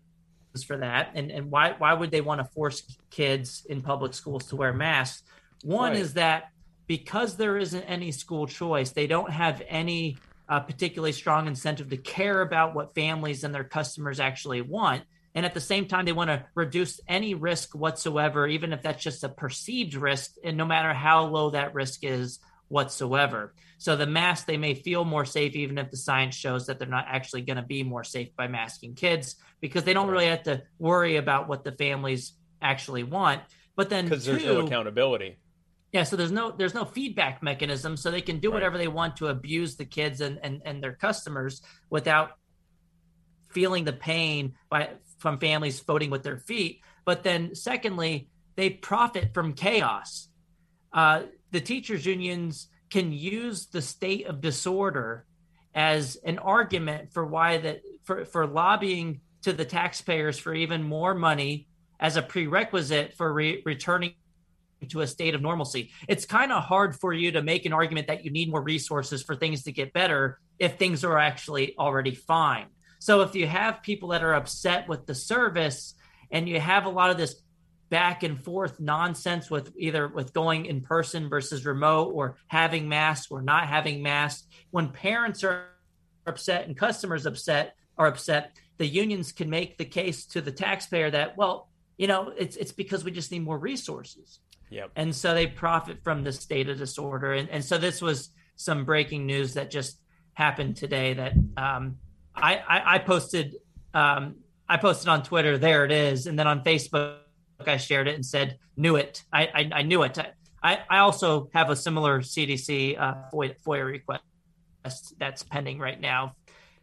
for that and, and why why would they want to force kids in public schools to wear masks one right. is that because there isn't any school choice they don't have any uh, particularly strong incentive to care about what families and their customers actually want and at the same time they want to reduce any risk whatsoever even if that's just a perceived risk and no matter how low that risk is whatsoever so the mask they may feel more safe even if the science shows that they're not actually going to be more safe by masking kids because they don't really have to worry about what the families actually want. But then because there's no accountability. Yeah, so there's no there's no feedback mechanism, so they can do whatever they want to abuse the kids and, and and their customers without feeling the pain by from families voting with their feet. But then, secondly, they profit from chaos. Uh, the teachers' unions can use the state of disorder as an argument for why that for, for lobbying to the taxpayers for even more money as a prerequisite for re- returning to a state of normalcy. It's kind of hard for you to make an argument that you need more resources for things to get better if things are actually already fine. So if you have people that are upset with the service and you have a lot of this back and forth nonsense with either with going in person versus remote or having masks or not having masks. When parents are upset and customers upset are upset the unions can make the case to the taxpayer that well you know it's it's because we just need more resources. Yep. and so they profit from this state of disorder. And, and so this was some breaking news that just happened today that um, I, I, I posted um, I posted on Twitter there it is and then on Facebook I shared it and said knew it I I, I knew it I, I also have a similar CDC uh, FOIA, FOIA request that's pending right now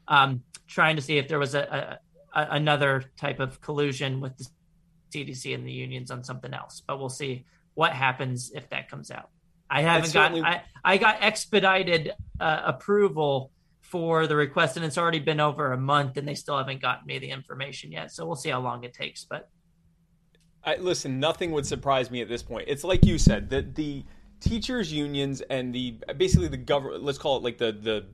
um, trying to see if there was a, a, a another type of collusion with the CDC and the unions on something else but we'll see what happens if that comes out. I haven't certainly... gotten. I, I got expedited uh, approval for the request, and it's already been over a month, and they still haven't gotten me the information yet. So we'll see how long it takes. But I, listen, nothing would surprise me at this point. It's like you said that the teachers' unions and the basically the government. Let's call it like the the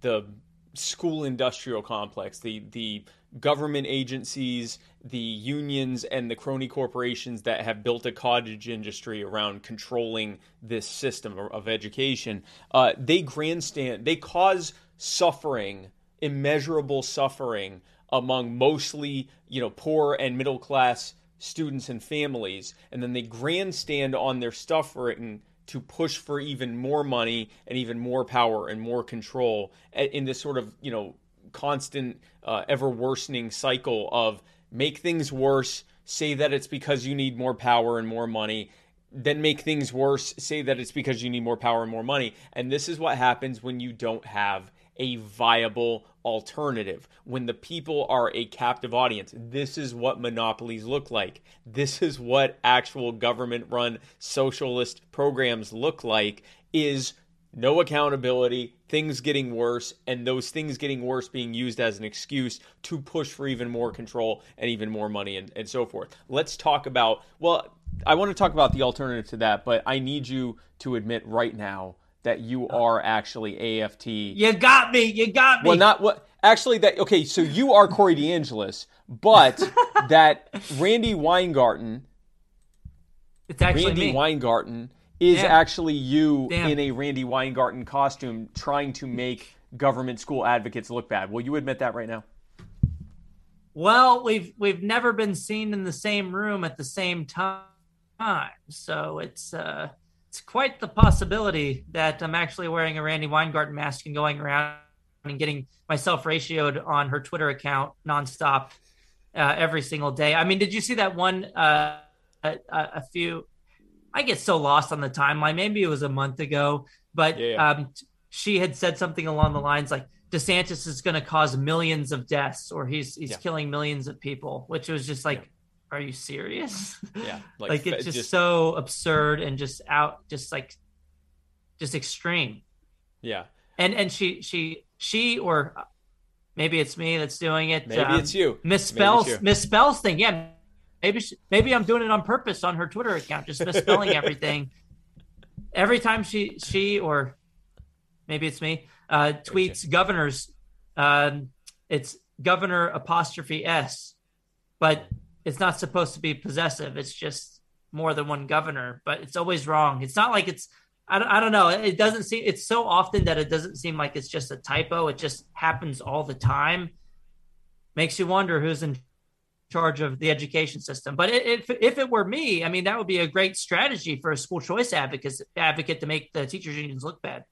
the school industrial complex, the the government agencies, the unions, and the crony corporations that have built a cottage industry around controlling this system of education, uh, they grandstand, they cause suffering, immeasurable suffering among mostly, you know, poor and middle class students and families, and then they grandstand on their suffering to push for even more money and even more power and more control in this sort of you know constant uh, ever worsening cycle of make things worse say that it's because you need more power and more money then make things worse say that it's because you need more power and more money. And this is what happens when you don't have a viable alternative. When the people are a captive audience, this is what monopolies look like. This is what actual government run socialist programs look like is no accountability, things getting worse, and those things getting worse being used as an excuse to push for even more control and even more money and, and so forth. Let's talk about, well, I want to talk about the alternative to that, but I need you to admit right now that you are actually AFT. You got me. You got me. Well, not what. Actually, that okay. So you are Corey DeAngelis, but that Randi Weingarten. It's actually Randi me. Weingarten is Damn. actually you Damn. in a Randi Weingarten costume, trying to make government school advocates look bad. Will you admit that right now? Well, we've we've never been seen in the same room at the same time, so it's uh it's quite the possibility that I'm actually wearing a Randi Weingarten mask and going around and getting myself ratioed on her Twitter account nonstop uh, every single day. I mean, did you see that one? Uh, a, a few, I get so lost on the timeline. Maybe it was a month ago, but Yeah, yeah. um, she had said something along the lines like DeSantis is going to cause millions of deaths, or he's he's Yeah. killing millions of people, which was just like, are you serious? Yeah, like, fa- it's just, so absurd and just out just like just extreme yeah. and and she she she or maybe it's me that's doing it Maybe um, it's you. misspells it's you. misspells thing yeah maybe she, maybe i'm doing it on purpose on her twitter account just misspelling everything every time she she or maybe it's me uh tweets governors um it's governor apostrophe s but it's not supposed to be possessive. It's just more than one governor but it's always wrong. It's not like it's I don't, I don't know. It doesn't seem it's so often that it doesn't seem like it's just a typo. It just happens all the time. Makes you wonder who's in charge of the education system. But if, if it were me i mean that would be a great strategy for a school choice advocate advocate to make the teachers unions look bad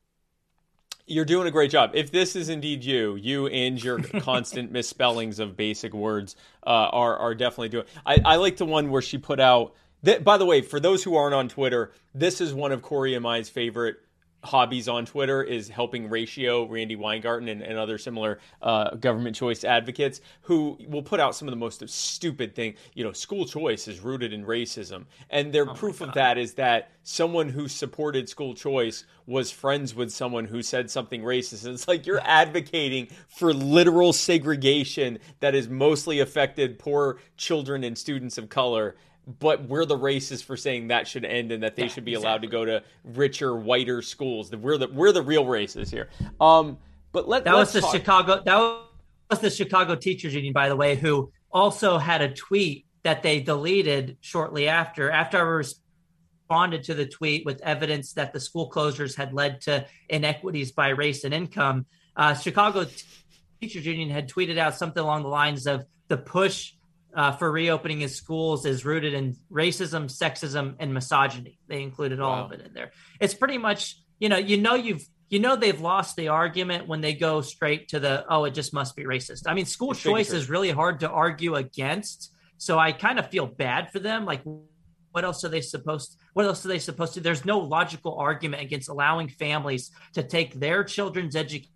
You're doing a great job. If this is indeed you, you and your constant misspellings of basic words uh, are are definitely doing. I, I like the one where she put out. By the way, for those who aren't on Twitter, this is one of Corey and I's favorite hobbies on Twitter is helping Ratio, Randi Weingarten, and, and other similar uh, government choice advocates who will put out some of the most stupid thing. You know, school choice is rooted in racism, and their oh proof of that is that someone who supported school choice was friends with someone who said something racist. And it's like you're advocating for literal segregation that has mostly affected poor children and students of color but we're the racists for saying that should end and that they yeah, should be exactly. allowed to go to richer, whiter schools. We're the we're the real racists here. Um, but let that was the talk. Chicago that was the Chicago Teachers Union, by the way, who also had a tweet that they deleted shortly after after I responded to the tweet with evidence that the school closures had led to inequities by race and income. Uh, Chicago Teachers Union had tweeted out something along the lines of the push uh, for reopening his schools is rooted in racism, sexism, and misogyny. They included all wow. of it in there. It's pretty much, you know, you know, you've, you know, they've lost the argument when they go straight to the, oh, it just must be racist. I mean, school it's choice is really hard to argue against. So I kind of feel bad for them. Like, what else are they supposed? What else are they supposed to? There's no logical argument against allowing families to take their children's education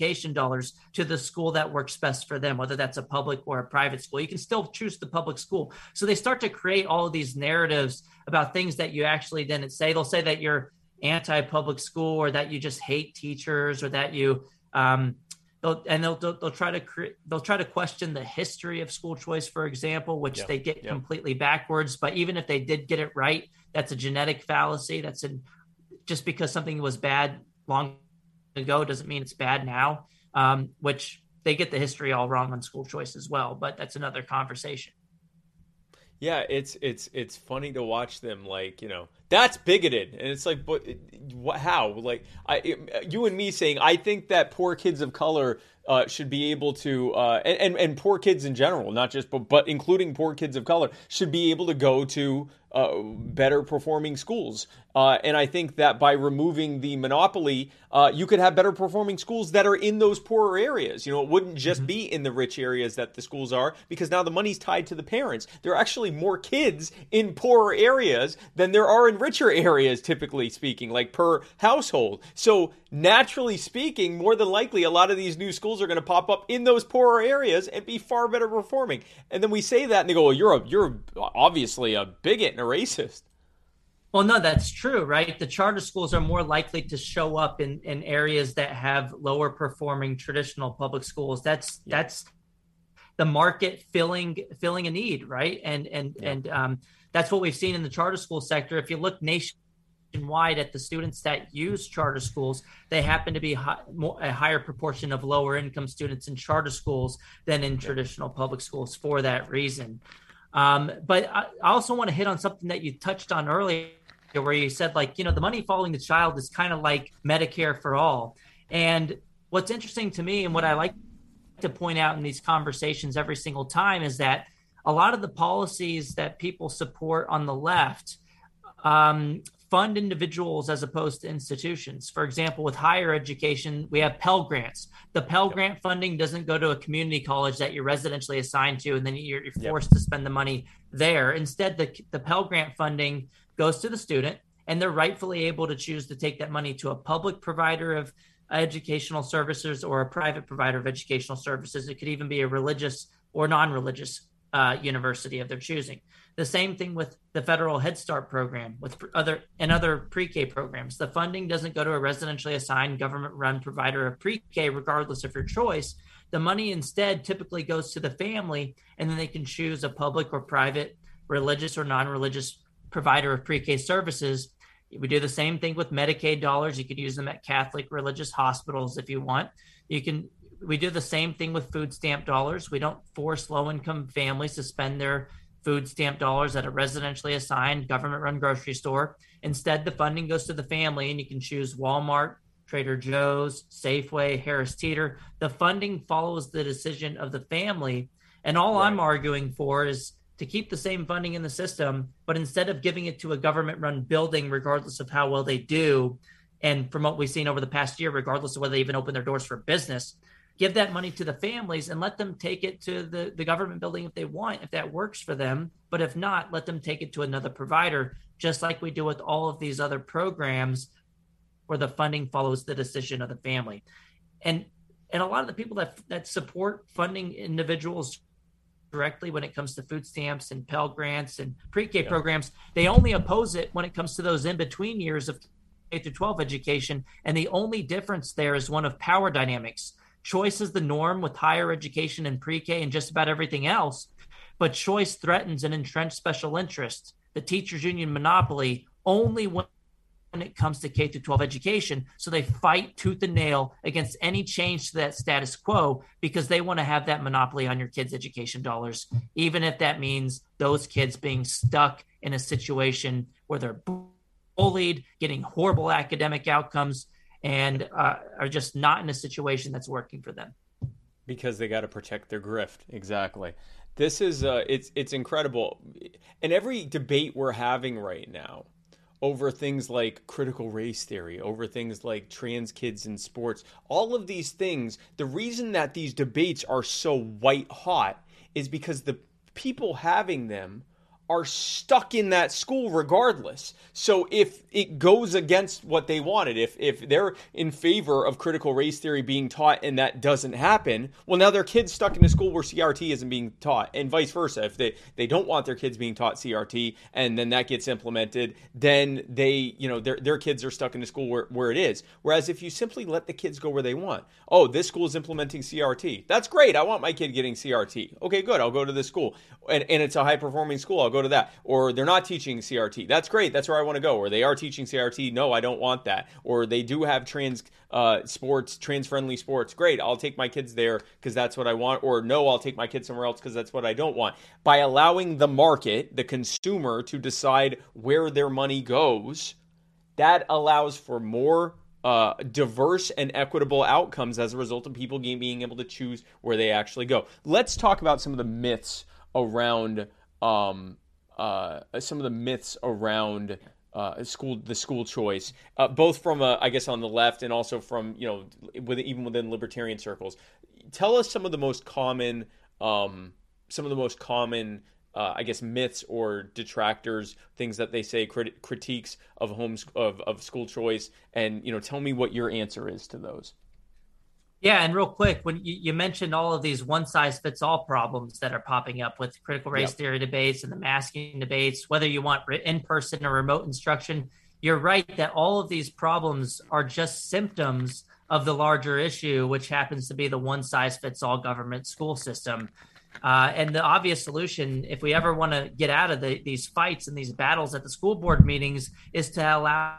education dollars to the school that works best for them, whether that's a public or a private school. You can still choose the public school. So they start to create all of these narratives about things that you actually didn't say. They'll say that you're anti-public school or that you just hate teachers or that you um, they'll and they'll, they'll, they'll try to create they'll try to question the history of school choice for example which yeah. they get yeah. completely backwards but even if they did get it right that's a genetic fallacy that's a just because something was bad long ago doesn't mean it's bad now, um, which they get the history all wrong on school choice as well. But that's another conversation. Yeah, it's it's it's funny to watch them like you know that's bigoted, and it's like, but what, how? Like I, you and me saying, I think that poor kids of color uh, should be able to, uh, and, and, and poor kids in general, not just but but including poor kids of color, should be able to go to uh, better performing schools. Uh, and I think that by removing the monopoly, uh, you could have better performing schools that are in those poorer areas. You know, it wouldn't just mm-hmm. be in the rich areas that the schools are because now the money's tied to the parents. There are actually more kids in poorer areas than there are in richer areas, typically speaking, like per household. So naturally speaking, more than likely, a lot of these new schools are going to pop up in those poorer areas and be far better performing. And then we say that, and they go, "Well, you're a, you're obviously a bigot and a racist." Well, no, that's true, right? The charter schools are more likely to show up in, in areas that have lower performing traditional public schools. That's yeah. that's the market filling filling a need, right? And and yeah. and um, that's what we've seen in the charter school sector. If you look nationwide at the students that use charter schools, they happen to be high, more, a higher proportion of lower income students in charter schools than in traditional public schools for that reason. Um, but I, I also want to hit on something that you touched on earlier, where you said, like, you know, the money following the child is kind of like Medicare for all. And what's interesting to me and what I like to point out in these conversations every single time is that a lot of the policies that people support on the left um, fund individuals as opposed to institutions. For example, with higher education, we have Pell Grants. The Pell yep. Grant funding doesn't go to a community college that you're residentially assigned to, and then you're, you're forced yep. to spend the money there. Instead, the, the Pell Grant funding goes to the student, and they're rightfully able to choose to take that money to a public provider of educational services or a private provider of educational services. It could even be a religious or non religious uh, university of their choosing. The same thing with the federal Head Start program, with other and other pre-K programs. The funding doesn't go to a residentially assigned government-run provider of pre-K, regardless of your choice. The money instead typically goes to the family, and then they can choose a public or private, religious or non-religious provider of pre-K services. We do the same thing with Medicaid dollars. You could use them at Catholic religious hospitals if you want. You can we do the same thing with food stamp dollars. We don't force low income families to spend their food stamp dollars at a residentially assigned government run grocery store. Instead, the funding goes to the family, and you can choose Walmart, Trader Joe's, Safeway, Harris Teeter. The funding follows the decision of the family. And all right. I'm arguing for is to keep the same funding in the system, but instead of giving it to a government run building, regardless of how well they do, and from what we've seen over the past year, regardless of whether they even open their doors for business, give that money to the families and let them take it to the, the government building if they want, if that works for them. But if not, let them take it to another provider, just like we do with all of these other programs where the funding follows the decision of the family. And and a lot of the people that that support funding individuals directly when it comes to food stamps and Pell grants and pre-K yeah. programs, they only oppose it when it comes to those in-between years of K through 12 education. And the only difference there is one of power dynamics. Choice is the norm with higher education and pre-K and just about everything else, but choice threatens an entrenched special interest, the teachers union monopoly, only when when it comes to K through 12 education. So they fight tooth and nail against any change to that status quo because they want to have that monopoly on your kids' education dollars, even if that means those kids being stuck in a situation where they're bullied, getting horrible academic outcomes, and uh, are just not in a situation that's working for them. Because they got to protect their grift. Exactly. This is uh, it's it's incredible. and every debate we're having right now, over things like critical race theory, over things like trans kids in sports, all of these things, the reason that these debates are so white hot is because the people having them are stuck in that school regardless. So if it goes against what they wanted, if if they're in favor of critical race theory being taught and that doesn't happen, well now their kids stuck in a school where CRT isn't being taught and vice versa. If they they don't want their kids being taught CRT and then that gets implemented, then they, you know, their their kids are stuck in a school where where it is. Whereas if you simply let the kids go where they want. Oh, this school is implementing CRT. That's great. I want my kid getting CRT. Okay, good. I'll go to this school. And and it's a high performing school. I'll go to that. Or they're not teaching CRT. That's great. That's where I want to go. Or they are teaching CRT. No, I don't want that. Or they do have trans uh, sports, trans friendly sports. Great. I'll take my kids there because that's what I want. Or no, I'll take my kids somewhere else because that's what I don't want. By allowing the market, the consumer, to decide where their money goes, that allows for more uh, diverse and equitable outcomes as a result of people being able to choose where they actually go. Let's talk about some of the myths around um, uh, some of the myths around uh, school the school choice, uh, both from uh, I guess on the left and also from you know with, even within libertarian circles. Tell us some of the most common um, some of the most common uh, I guess myths or detractors, things that they say crit- critiques of homes of, of school choice, and you know tell me what your answer is to those. Yeah, and real quick, when you, you, mentioned all of these one size fits all problems that are popping up with critical race yep. theory debates and the masking debates, whether you want in person or remote instruction, you're right that all of these problems are just symptoms of the larger issue, which happens to be the one size fits all government school system. Uh, and the obvious solution, if we ever want to get out of the, these fights and these battles at the school board meetings, is to allow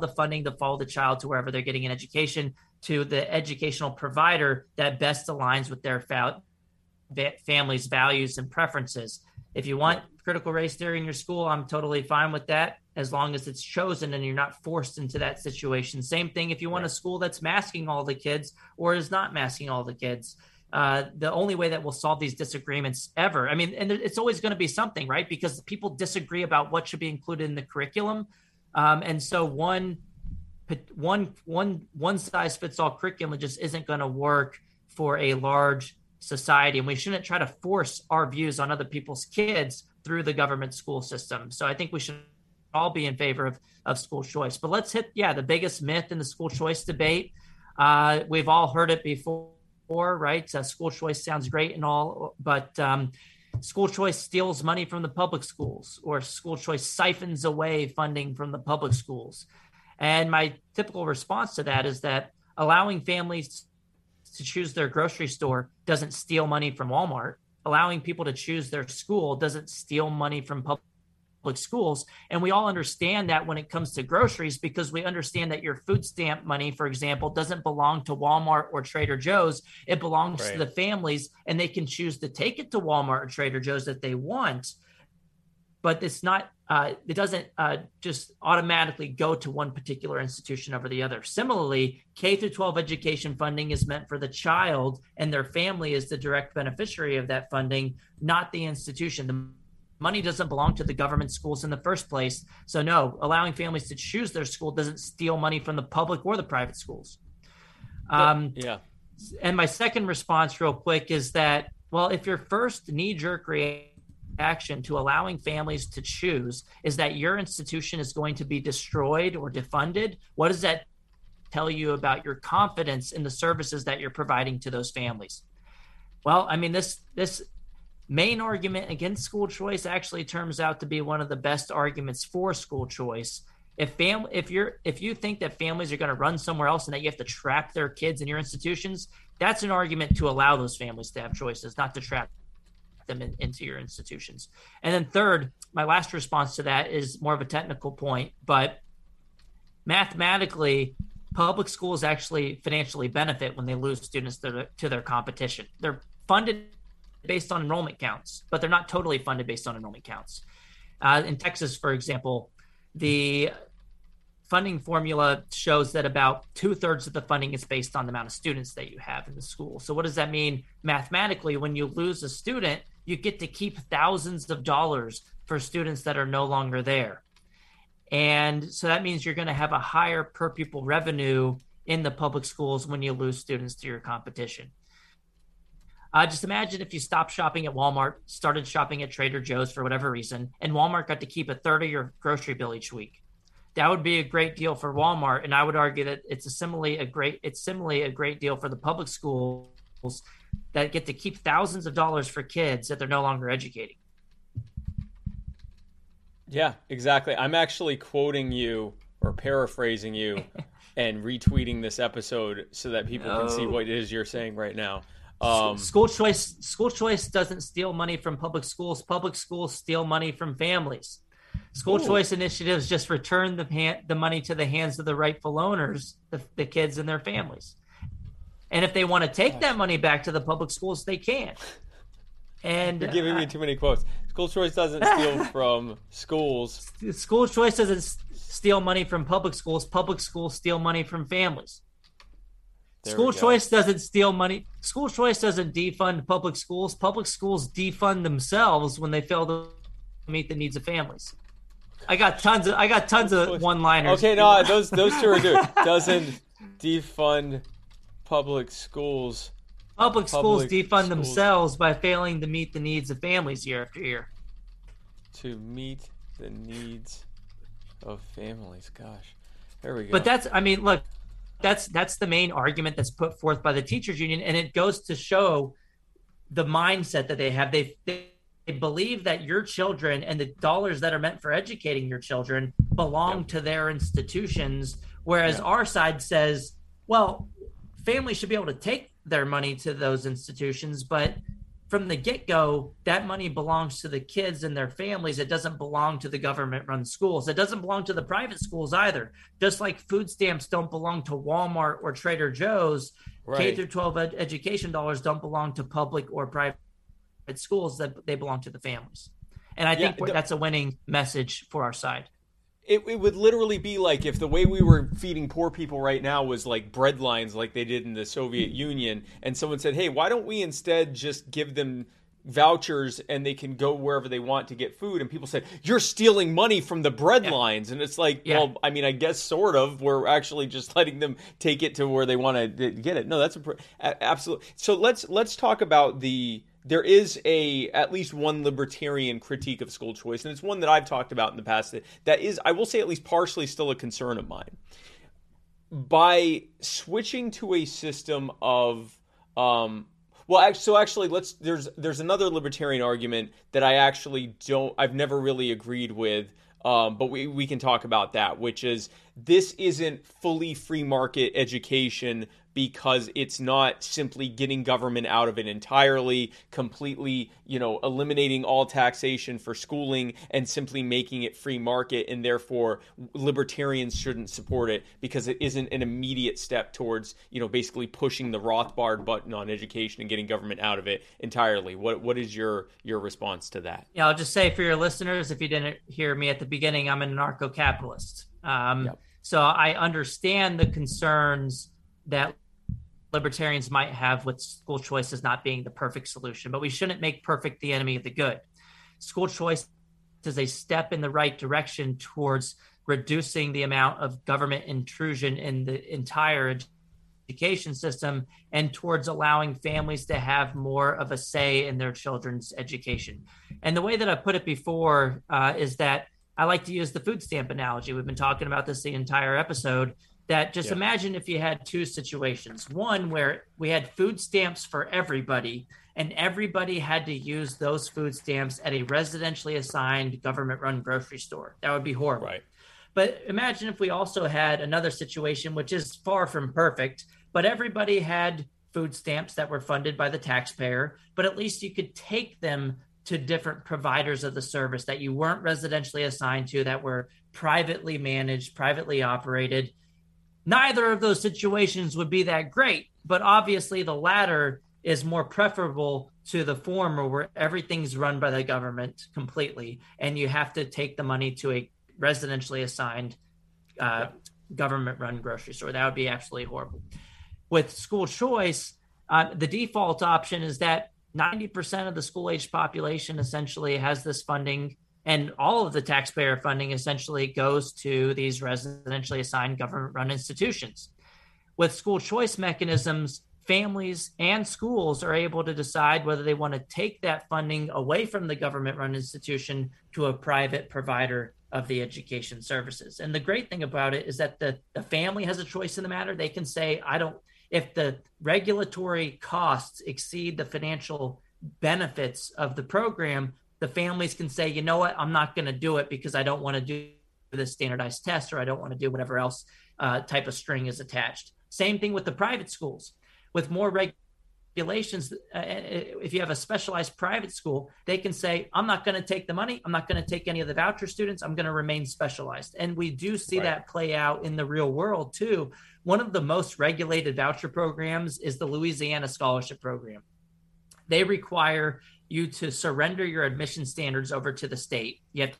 the funding to follow the child to wherever they're getting an education to the educational provider that best aligns with their fa- family's values and preferences. If you want critical race theory in your school, I'm totally fine with that as long as it's chosen and you're not forced into that situation. Same thing if you want a school that's masking all the kids or is not masking all the kids. Uh, the only way that we'll solve these disagreements ever, I mean, and it's always going to be something, right? Because people disagree about what should be included in the curriculum. Um, and so one one one one size fits all curriculum just isn't going to work for a large society. And we shouldn't try to force our views on other people's kids through the government school system. So i think we should all be in favor of, of school choice. But let's hit yeah the biggest myth in the school choice debate. Uh, we've all heard it before right? Uh, school choice sounds great and all but um, school choice steals money from the public schools or school choice siphons away funding from the public schools and my typical response to that is that allowing families to choose their grocery store doesn't steal money from Walmart. Allowing people to choose their school doesn't steal money from public schools. And we all understand that when it comes to groceries, because we understand that your food stamp money, for example, doesn't belong to Walmart or Trader Joe's. It belongs right. to the families, and they can choose to take it to Walmart or Trader Joe's that they want. But it's not uh, it doesn't uh, just automatically go to one particular institution over the other. Similarly, K through 12 education funding is meant for the child, and their family is the direct beneficiary of that funding, not the institution. The money doesn't belong to the government schools in the first place. So, no, allowing families to choose their school doesn't steal money from the public or the private schools. Um, yeah. And my second response, real quick, is that well, if your first knee jerk reaction action to allowing families to choose is that your institution is going to be destroyed or defunded, what does that tell you about your confidence in the services that you're providing to those families. Well, I mean this this main argument against school choice actually turns out to be one of the best arguments for school choice. If fam if you're if you think that families are going to run somewhere else and that you have to trap their kids in your institutions, that's an argument to allow those families to have choices, not to trap them in, into your institutions. And then third, my last response to that is more of a technical point, but mathematically, public schools actually financially benefit when they lose students to, to their competition. They're funded based on enrollment counts, but they're not totally funded based on enrollment counts. Uh, in Texas, for example, the funding formula shows that about two thirds of the funding is based on the amount of students that you have in the school. So, what does that mean mathematically? When you lose a student, you get to keep thousands of dollars for students that are no longer there. And so that means you're going to have a higher per pupil revenue in the public schools when you lose students to your competition. Uh, just imagine if you stopped shopping at Walmart, started shopping at Trader Joe's for whatever reason, and Walmart got to keep a third of your grocery bill each week. That would be a great deal for Walmart, and I would argue that it's a similarly a great it's similarly a great deal for the public schools that get to keep thousands of dollars for kids that they're no longer educating. Yeah, exactly. I'm actually quoting you or paraphrasing you and retweeting this episode so that people no. can see what it is you're saying right now. Um, school choice school choice doesn't steal money from public schools. Public schools steal money from families. School ooh. choice initiatives just return the the money to the hands of the rightful owners, the, the kids and their families. And if they want to take that money back to the public schools, they can. And you're giving uh, me too many quotes. School choice doesn't steal from schools. School choice doesn't steal money from public schools. Public schools steal money from families. There school choice doesn't steal money. School choice doesn't defund public schools. Public schools defund themselves when they fail to meet the needs of families. I got tons of I got tons of one liners. Okay, no, those those two are good. Doesn't defund public schools. Public, public schools defund schools. themselves by failing to meet the needs of families year after year. To meet the needs of families, gosh, there we go. But that's, I mean, look, that's that's the main argument that's put forth by the teachers union, and it goes to show the mindset that they have. They they, believe that your children and the dollars that are meant for educating your children belong yep. to their institutions, whereas yep. our side says, well, families should be able to take their money to those institutions, but from the get go, that money belongs to the kids and their families. It doesn't belong to the government run schools. It doesn't belong to the private schools either. Just like food stamps don't belong to Walmart or Trader Joe's. K through 12 ed- education dollars don't belong to public or private schools, that they belong to the families. And I think yeah, that's a winning message for our side it, it would literally be like if the way we were feeding poor people right now was like bread lines like they did in the Soviet Union and someone said, "Hey, why don't we instead just give them vouchers and they can go wherever they want to get food?" And people said, "You're stealing money from the bread yeah. lines." And it's like, yeah. well, I mean, I guess sort of. We're actually just letting them take it to where they want to get it. No, that's a, absolutely. So let's let's talk about the there is a at least one libertarian critique of school choice, and it's one that I've talked about in the past. That, that is, I will say, at least partially still a concern of mine. By switching to a system of, um, well, so actually, let's there's there's another libertarian argument that I actually don't I've never really agreed with. Um, but we, we can talk about that, which is this isn't fully free market education because it's not simply getting government out of it entirely, completely, you know, eliminating all taxation for schooling and simply making it free market and therefore libertarians shouldn't support it because it isn't an immediate step towards, you know, basically pushing the Rothbard button on education and getting government out of it entirely. What what is your your response to that? Yeah, I'll just say for your listeners if you didn't hear me at the beginning, I'm an anarcho-capitalist. Um, yep. so I understand the concerns that libertarians might have with school choice as not being the perfect solution, but we shouldn't make perfect the enemy of the good. School choice is a step in the right direction towards reducing the amount of government intrusion in the entire education system and towards allowing families to have more of a say in their children's education. And the way that I put it before uh, is that I like to use the food stamp analogy. We've been talking about this the entire episode that just yeah. imagine if you had two situations. One where we had food stamps for everybody and everybody had to use those food stamps at a residentially assigned government run grocery store. That would be horrible. Right. But imagine if we also had another situation which is far from perfect but everybody had food stamps that were funded by the taxpayer but at least you could take them to different providers of the service that you weren't residentially assigned to that were privately managed privately operated Neither of those situations would be that great, but obviously the latter is more preferable to the former where everything's run by the government completely and you have to take the money to a residentially assigned uh, government run grocery store. That would be absolutely horrible. With school choice, uh, the default option is that 90% of the school age population essentially has this funding and all of the taxpayer funding essentially goes to these residentially assigned government run institutions. With school choice mechanisms, families and schools are able to decide whether they want to take that funding away from the government run institution to a private provider of the education services. And the great thing about it is that the, the family has a choice in the matter. They can say, I don't, if the regulatory costs exceed the financial benefits of the program, the families can say, you know what, I'm not going to do it because I don't want to do this standardized test or I don't want to do whatever else uh, type of string is attached. Same thing with the private schools. With more regulations, uh, uh, if you have a specialized private school, they can say, I'm not going to take the money. I'm not going to take any of the voucher students. I'm going to remain specialized. And we do see right. that play out in the real world too. One of the most regulated voucher programs is the Louisiana Scholarship Program. They require you to surrender your admission standards over to the state. You have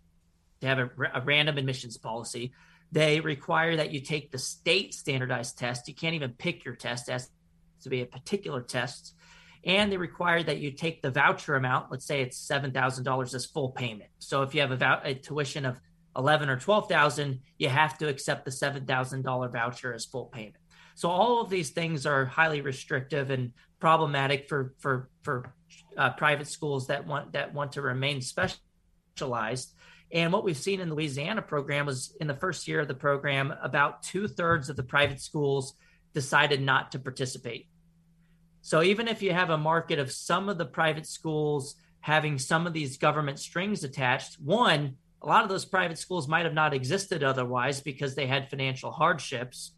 to have a, a, random admissions policy. They require that you take the state standardized test. You can't even pick your test as to be a particular test. And they require that you take the voucher amount. Let's say it's seven thousand dollars as full payment. So if you have a, a tuition of eleven or twelve thousand, you have to accept the seven thousand dollar voucher as full payment. So all of these things are highly restrictive and problematic for for for uh, private schools that want that want to remain specialized. And what we've seen in the Louisiana program was in the first year of the program, about two thirds of the private schools decided not to participate. So even if you have a market of some of the private schools having some of these government strings attached, one, a lot of those private schools might have not existed otherwise because they had financial hardships,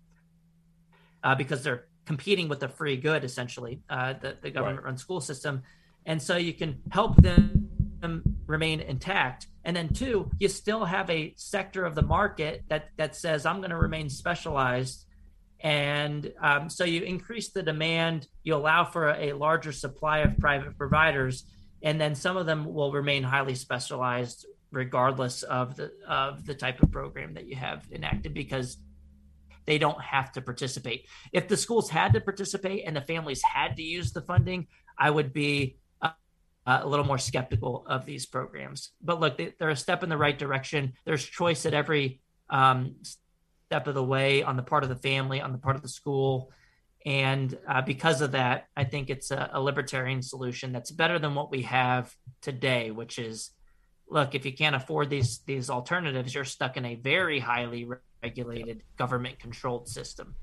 uh, because they're competing with the free good, essentially, uh, the, the government run right. school system and so you can help them remain intact. And then two you still have a sector of the market that that says i'm going to remain specialized. And um, so you increase the demand you allow for a, a larger supply of private providers and then some of them will remain highly specialized regardless of the of the type of program that you have enacted because they don't have to participate. If the schools had to participate and the families had to use the funding i would be uh, a little more skeptical of these programs. But look, they, are a step in the right direction. There's choice at every um, step of the way on the part of the family, on the part of the school. And uh, because of that, I think it's a, a, libertarian solution that's better than what we have today, which is look, if you can't afford these these alternatives, you're stuck in a very highly regulated, government controlled system.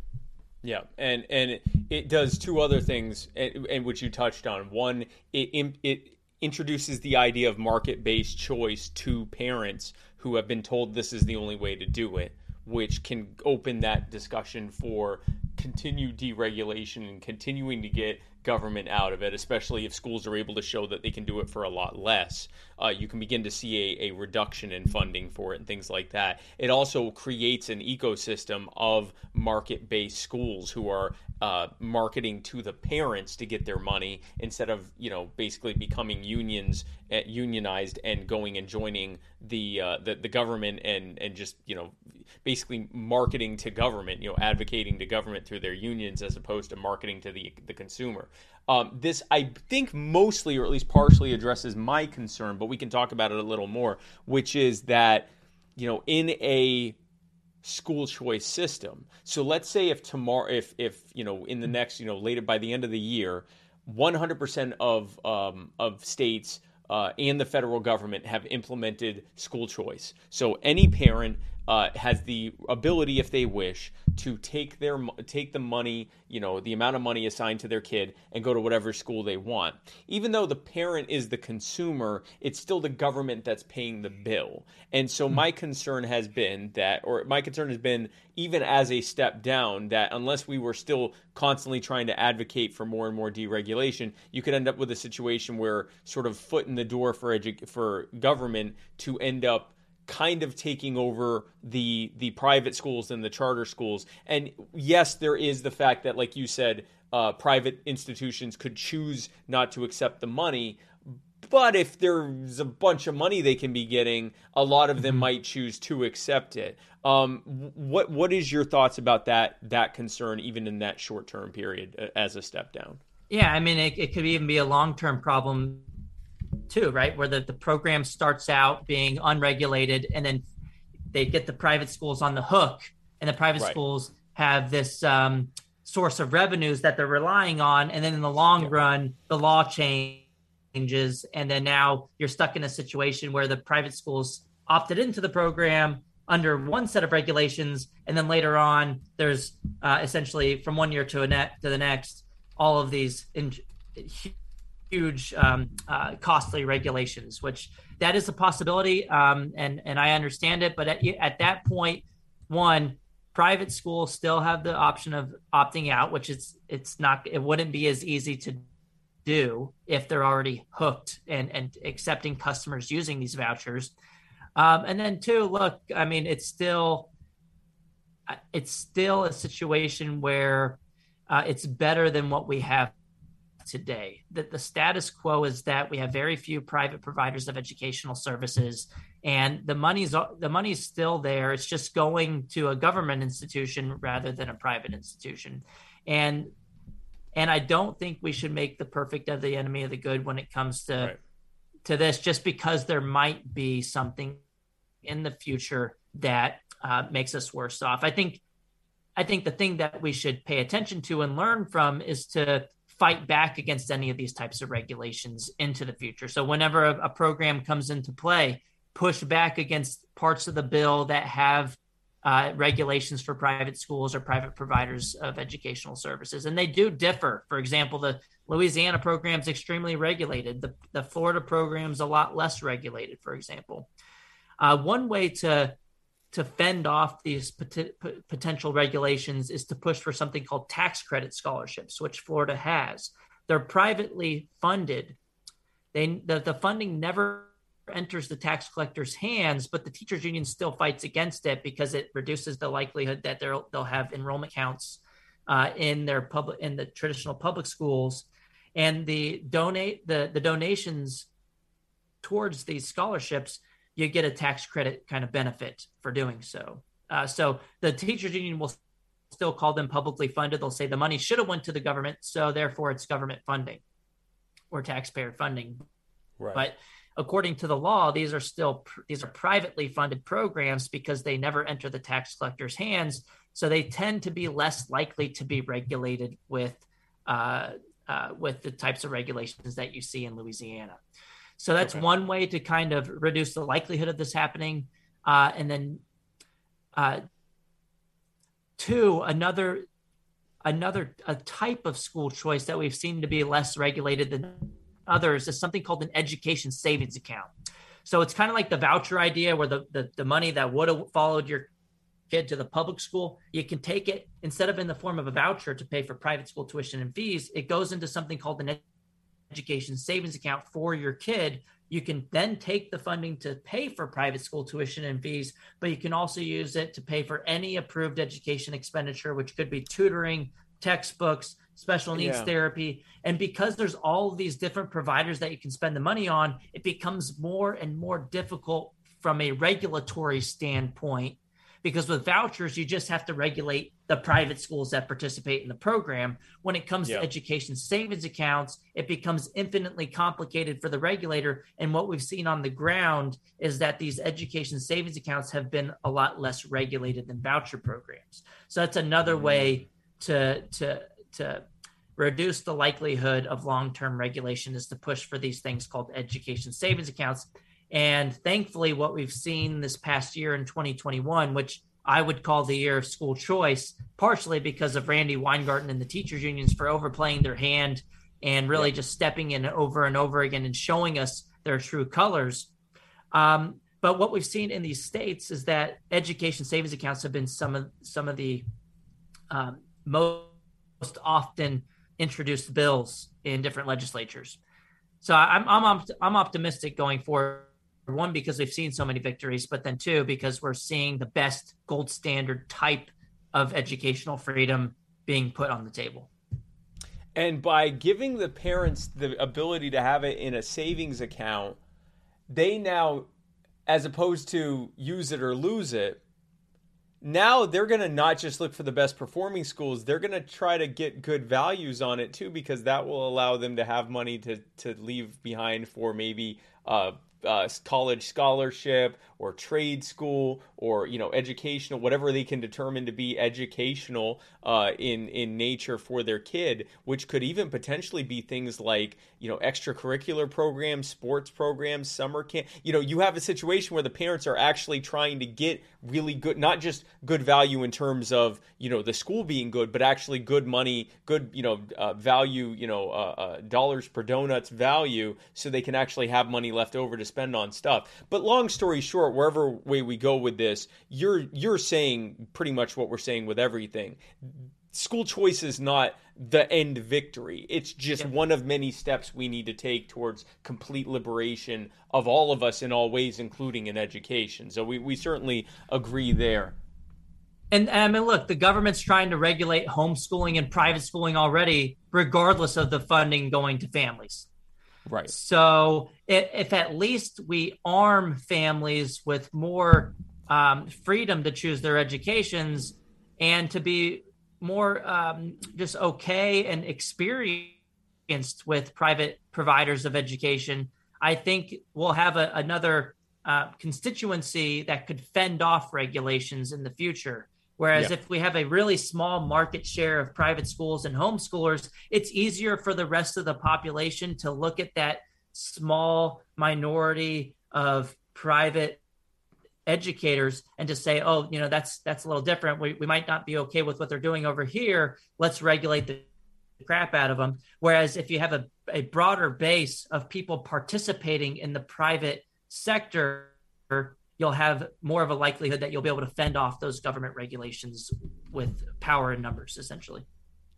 Yeah, and and it, does two other things, and, which you touched on. One, it it introduces the idea of market based choice to parents who have been told this is the only way to do it, which can open that discussion for continued deregulation and continuing to get government out of it, especially if schools are able to show that they can do it for a lot less. Uh, you can begin to see a, a reduction in funding for it and things like that. It also creates an ecosystem of market based schools who are uh, marketing to the parents to get their money instead of you know basically becoming unions uh, unionized and going and joining the, uh, the the government and and just you know basically marketing to government you know advocating to government through their unions as opposed to marketing to the the consumer. Um, this I think mostly or at least partially addresses my concern but we can talk about it a little more which is that you know in a school choice system. So let's say if tomorrow, if if you know, in the next, you know, later by the end of the year, 100% of um, of states uh, and the federal government have implemented school choice. So any parent uh, has the ability, if they wish, to take their take the money, you know, the amount of money assigned to their kid, and go to whatever school they want. Even though the parent is the consumer, it's still the government that's paying the bill. And so mm-hmm. my concern has been that, or my concern has been, even as a step down, that unless we were still constantly trying to advocate for more and more deregulation, you could end up with a situation where sort of foot in the door for edu- for government to end up kind of taking over the the private schools and the charter schools. And yes, there is the fact that, like you said, uh, private institutions could choose not to accept the money. But if there's a bunch of money they can be getting, a lot of them mm-hmm. might choose to accept it. Um, what what is your thoughts about that that concern, even in that short term period, uh, as a step down? Yeah, I mean, it, it could even be a long term problem too, right? Where the, the program starts out being unregulated and then they get the private schools on the hook and the private right. schools have this um, source of revenues that they're relying on. And then in the long yeah. run, the law changes. And then now you're stuck in a situation where the private schools opted into the program under one set of regulations. And then later on, there's uh, essentially from one year to, a net, to the next, all of these in, huge um, uh, costly regulations which that is a possibility um, and and i understand it but at, at that point one private schools still have the option of opting out which is it's not it wouldn't be as easy to do if they're already hooked and and accepting customers using these vouchers. Um, and then two look i mean it's still it's still a situation where uh, it's better than what we have today. That the status quo is that we have very few private providers of educational services, and the money's the money's still there. It's just going to a government institution rather than a private institution, and and I don't think we should make the perfect of the enemy of the good when it comes to right. to this, just because there might be something in the future that uh, makes us worse off. I think I think the thing that we should pay attention to and learn from is to fight back against any of these types of regulations into the future. So whenever a, a, program comes into play, push back against parts of the bill that have uh, regulations for private schools or private providers of educational services, and they do differ. For example, the Louisiana program is extremely regulated. The the Florida program is a lot less regulated. For example, uh, one way to to fend off these pot- potential regulations is to push for something called tax credit scholarships, which Florida has. They're privately funded. They the, the funding never enters the tax collector's hands, but the teachers union still fights against it because it reduces the likelihood that they'll they'll have enrollment counts uh, in their public in the traditional public schools, and the donate the the donations towards these scholarships you get a tax credit kind of benefit for doing so. Uh, so the teachers union will still call them publicly funded. They'll say the money should have went to the government, so therefore it's government funding or taxpayer funding. Right. But according to the law, these are still these are privately funded programs because they never enter the tax collector's hands. So they tend to be less likely to be regulated with uh, uh, with the types of regulations that you see in Louisiana. So that's okay. one way to kind of reduce the likelihood of this happening. Uh, and then uh, two, another another a type of school choice that we've seen to be less regulated than others is something called an education savings account. So it's kind of like the voucher idea where the, the, the money that would have followed your kid to the public school, you can take it instead of in the form of a voucher to pay for private school tuition and fees, it goes into something called an education savings account for your kid. You can then take the funding to pay for private school tuition and fees, but you can also use it to pay for any approved education expenditure, which could be tutoring, textbooks, special needs yeah. therapy. And because there's all these different providers that you can spend the money on, it becomes more and more difficult from a regulatory standpoint because with vouchers you just have to regulate the private schools that participate in the program when it comes yeah. to education savings accounts it becomes infinitely complicated for the regulator and what we've seen on the ground is that these education savings accounts have been a lot less regulated than voucher programs so that's another mm-hmm. way to to to reduce the likelihood of long-term regulation is to push for these things called education savings accounts And thankfully, what we've seen this past year in 2021, which I would call the year of school choice, partially because of Randi Weingarten and the teachers unions for overplaying their hand and really yeah. just stepping in over and over again and showing us their true colors. Um, but what we've seen in these states is that education savings accounts have been some of some of the um, most often introduced bills in different legislatures. So I'm I'm I'm optimistic going forward. One because we've seen so many victories, but then two because we're seeing the best gold standard type of educational freedom being put on the table. And by giving the parents the ability to have it in a savings account, they now, as opposed to use it or lose it, now they're going to not just look for the best performing schools, they're going to try to get good values on it too, because that will allow them to have money to, to leave behind for maybe uh, uh, college scholarship or trade school or you know educational whatever they can determine to be educational uh, in in nature for their kid which could even potentially be things like you know extracurricular programs sports programs summer camp you know you have a situation where the parents are actually trying to get really good not just good value in terms of you know the school being good but actually good money good you know uh, value you know uh, uh, dollars per donuts value so they can actually have money left over to spend on stuff but long story short wherever way we go with this, you're you're saying pretty much what we're saying with everything. School choice is not the end victory. It's just yeah. one of many steps we need to take towards complete liberation of all of us in all ways, including in education. So we, we certainly agree there. And I mean, look, the government's trying to regulate homeschooling and private schooling already, regardless of the funding going to families. Right. So if, if at least we arm families with more um, freedom to choose their educations and to be more um, just okay and experienced with private providers of education, I think we'll have a, another uh, constituency that could fend off regulations in the future. Whereas yeah. if we have a really small market share of private schools and homeschoolers, it's easier for the rest of the population to look at that small minority of private educators and to say, oh, you know, that's that's a little different. We, we might not be okay with what they're doing over here. Let's regulate the crap out of them. Whereas if you have a, a broader base of people participating in the private sector, you'll have more of a likelihood that you'll be able to fend off those government regulations with power and numbers, essentially.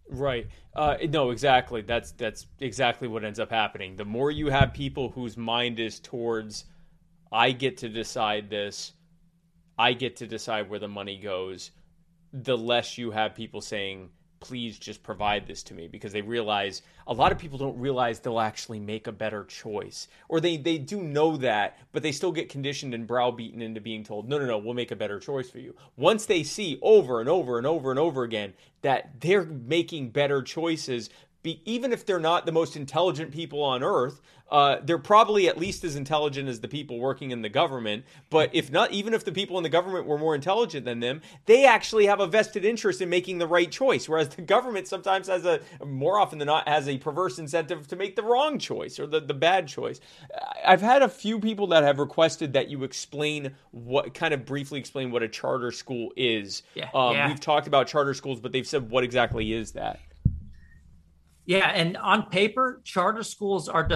Right. Uh, no, exactly. That's that's exactly what ends up happening. The more you have people whose mind is towards, I get to decide this, I get to decide where the money goes, the less you have people saying, please just provide this to me because they realize a lot of people don't realize they'll actually make a better choice. Or they they do know that but they still get conditioned and browbeaten into being told no no no we'll make a better choice for you. Once they see over and over and over and over again that they're making better choices be, even if they're not the most intelligent people on earth, uh, they're probably at least as intelligent as the people working in the government. But if not, even if the people in the government were more intelligent than them, they actually have a vested interest in making the right choice. Whereas the government sometimes has a, more often than not, has a perverse incentive to make the wrong choice or the, the bad choice. I've had a few people that have requested that you explain what, kind of briefly explain what a charter school is. Yeah, um, yeah. We've talked about charter schools, but they've said what exactly is that? Yeah, and on paper, charter schools are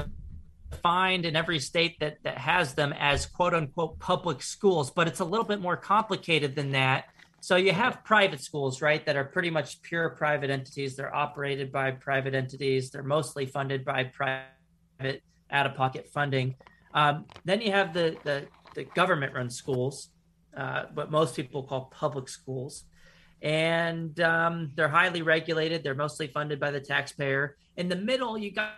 defined in every state that that has them as quote unquote public schools, but it's a little bit more complicated than that. So you have private schools, right, that are pretty much pure private entities. They're operated by private entities. They're mostly funded by private out-of-pocket funding. Um, then you have the the, the government-run schools, uh, what most people call public schools and um, they're highly regulated. They're mostly funded by the taxpayer. In the middle, you got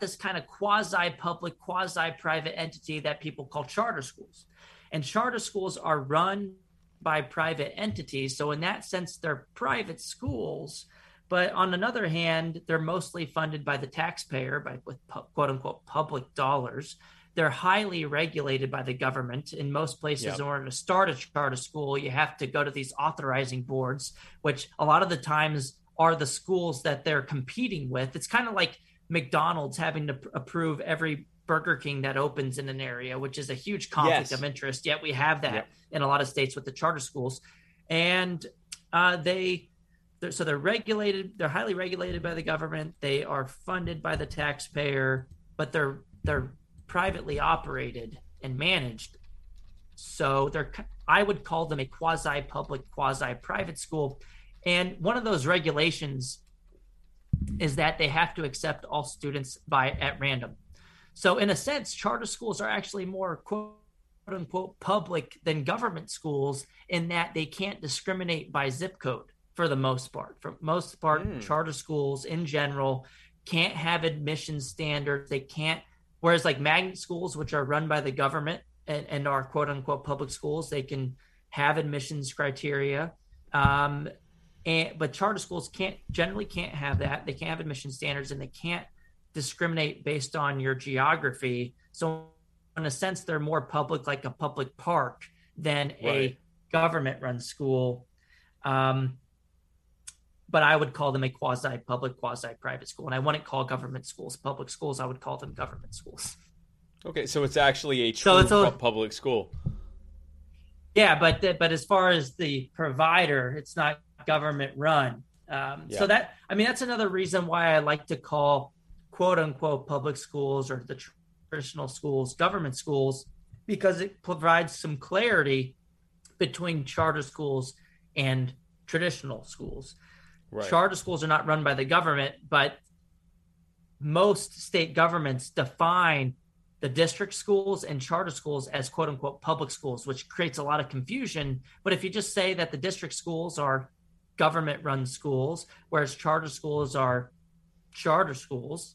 this kind of quasi public, quasi private entity that people call charter schools. And charter schools are run by private entities. So, in that sense, they're private schools. But on another hand, they're mostly funded by the taxpayer, by with quote unquote public dollars. They're highly regulated by the government. In most places, yep. in order to start a charter school, you have to go to these authorizing boards, which a lot of the times are the schools that they're competing with. It's kind of like McDonald's having to approve every Burger King that opens in an area, which is a huge conflict yes. of interest. Yet we have that yep. in a lot of states with the charter schools, and uh, they they're, so they're regulated. They're highly regulated by the government. They are funded by the taxpayer, but they're they're privately operated and managed. So they're I would call them a quasi public, quasi private school. And one of those regulations is that they have to accept all students by at random. So in a sense, charter schools are actually more quote unquote public than government schools in that they can't discriminate by zip code for the most part. For most part, mm. charter schools in general can't have admission standards. They can't whereas like magnet schools, which are run by the government and, and are quote unquote public schools, they can have admissions criteria. Um, and but charter schools can't generally can't have that. They can't have admission standards and they can't discriminate based on your geography. So in a sense, they're more public, like a public park, than right. a government-run school. Um, but I would call them a quasi-public, quasi-private school, and I wouldn't call government schools public schools. I would call them government schools. Okay, so it's actually a true so it's a, public school. Yeah, but but as far as the provider, it's not government run. Um, yeah. So that I mean that's another reason why I like to call quote unquote public schools or the traditional schools government schools because it provides some clarity between charter schools and traditional schools. Right. Charter schools are not run by the government, but most state governments define the district schools and charter schools as quote unquote public schools, which creates a lot of confusion. But if you just say that the district schools are government run schools, whereas charter schools are charter schools,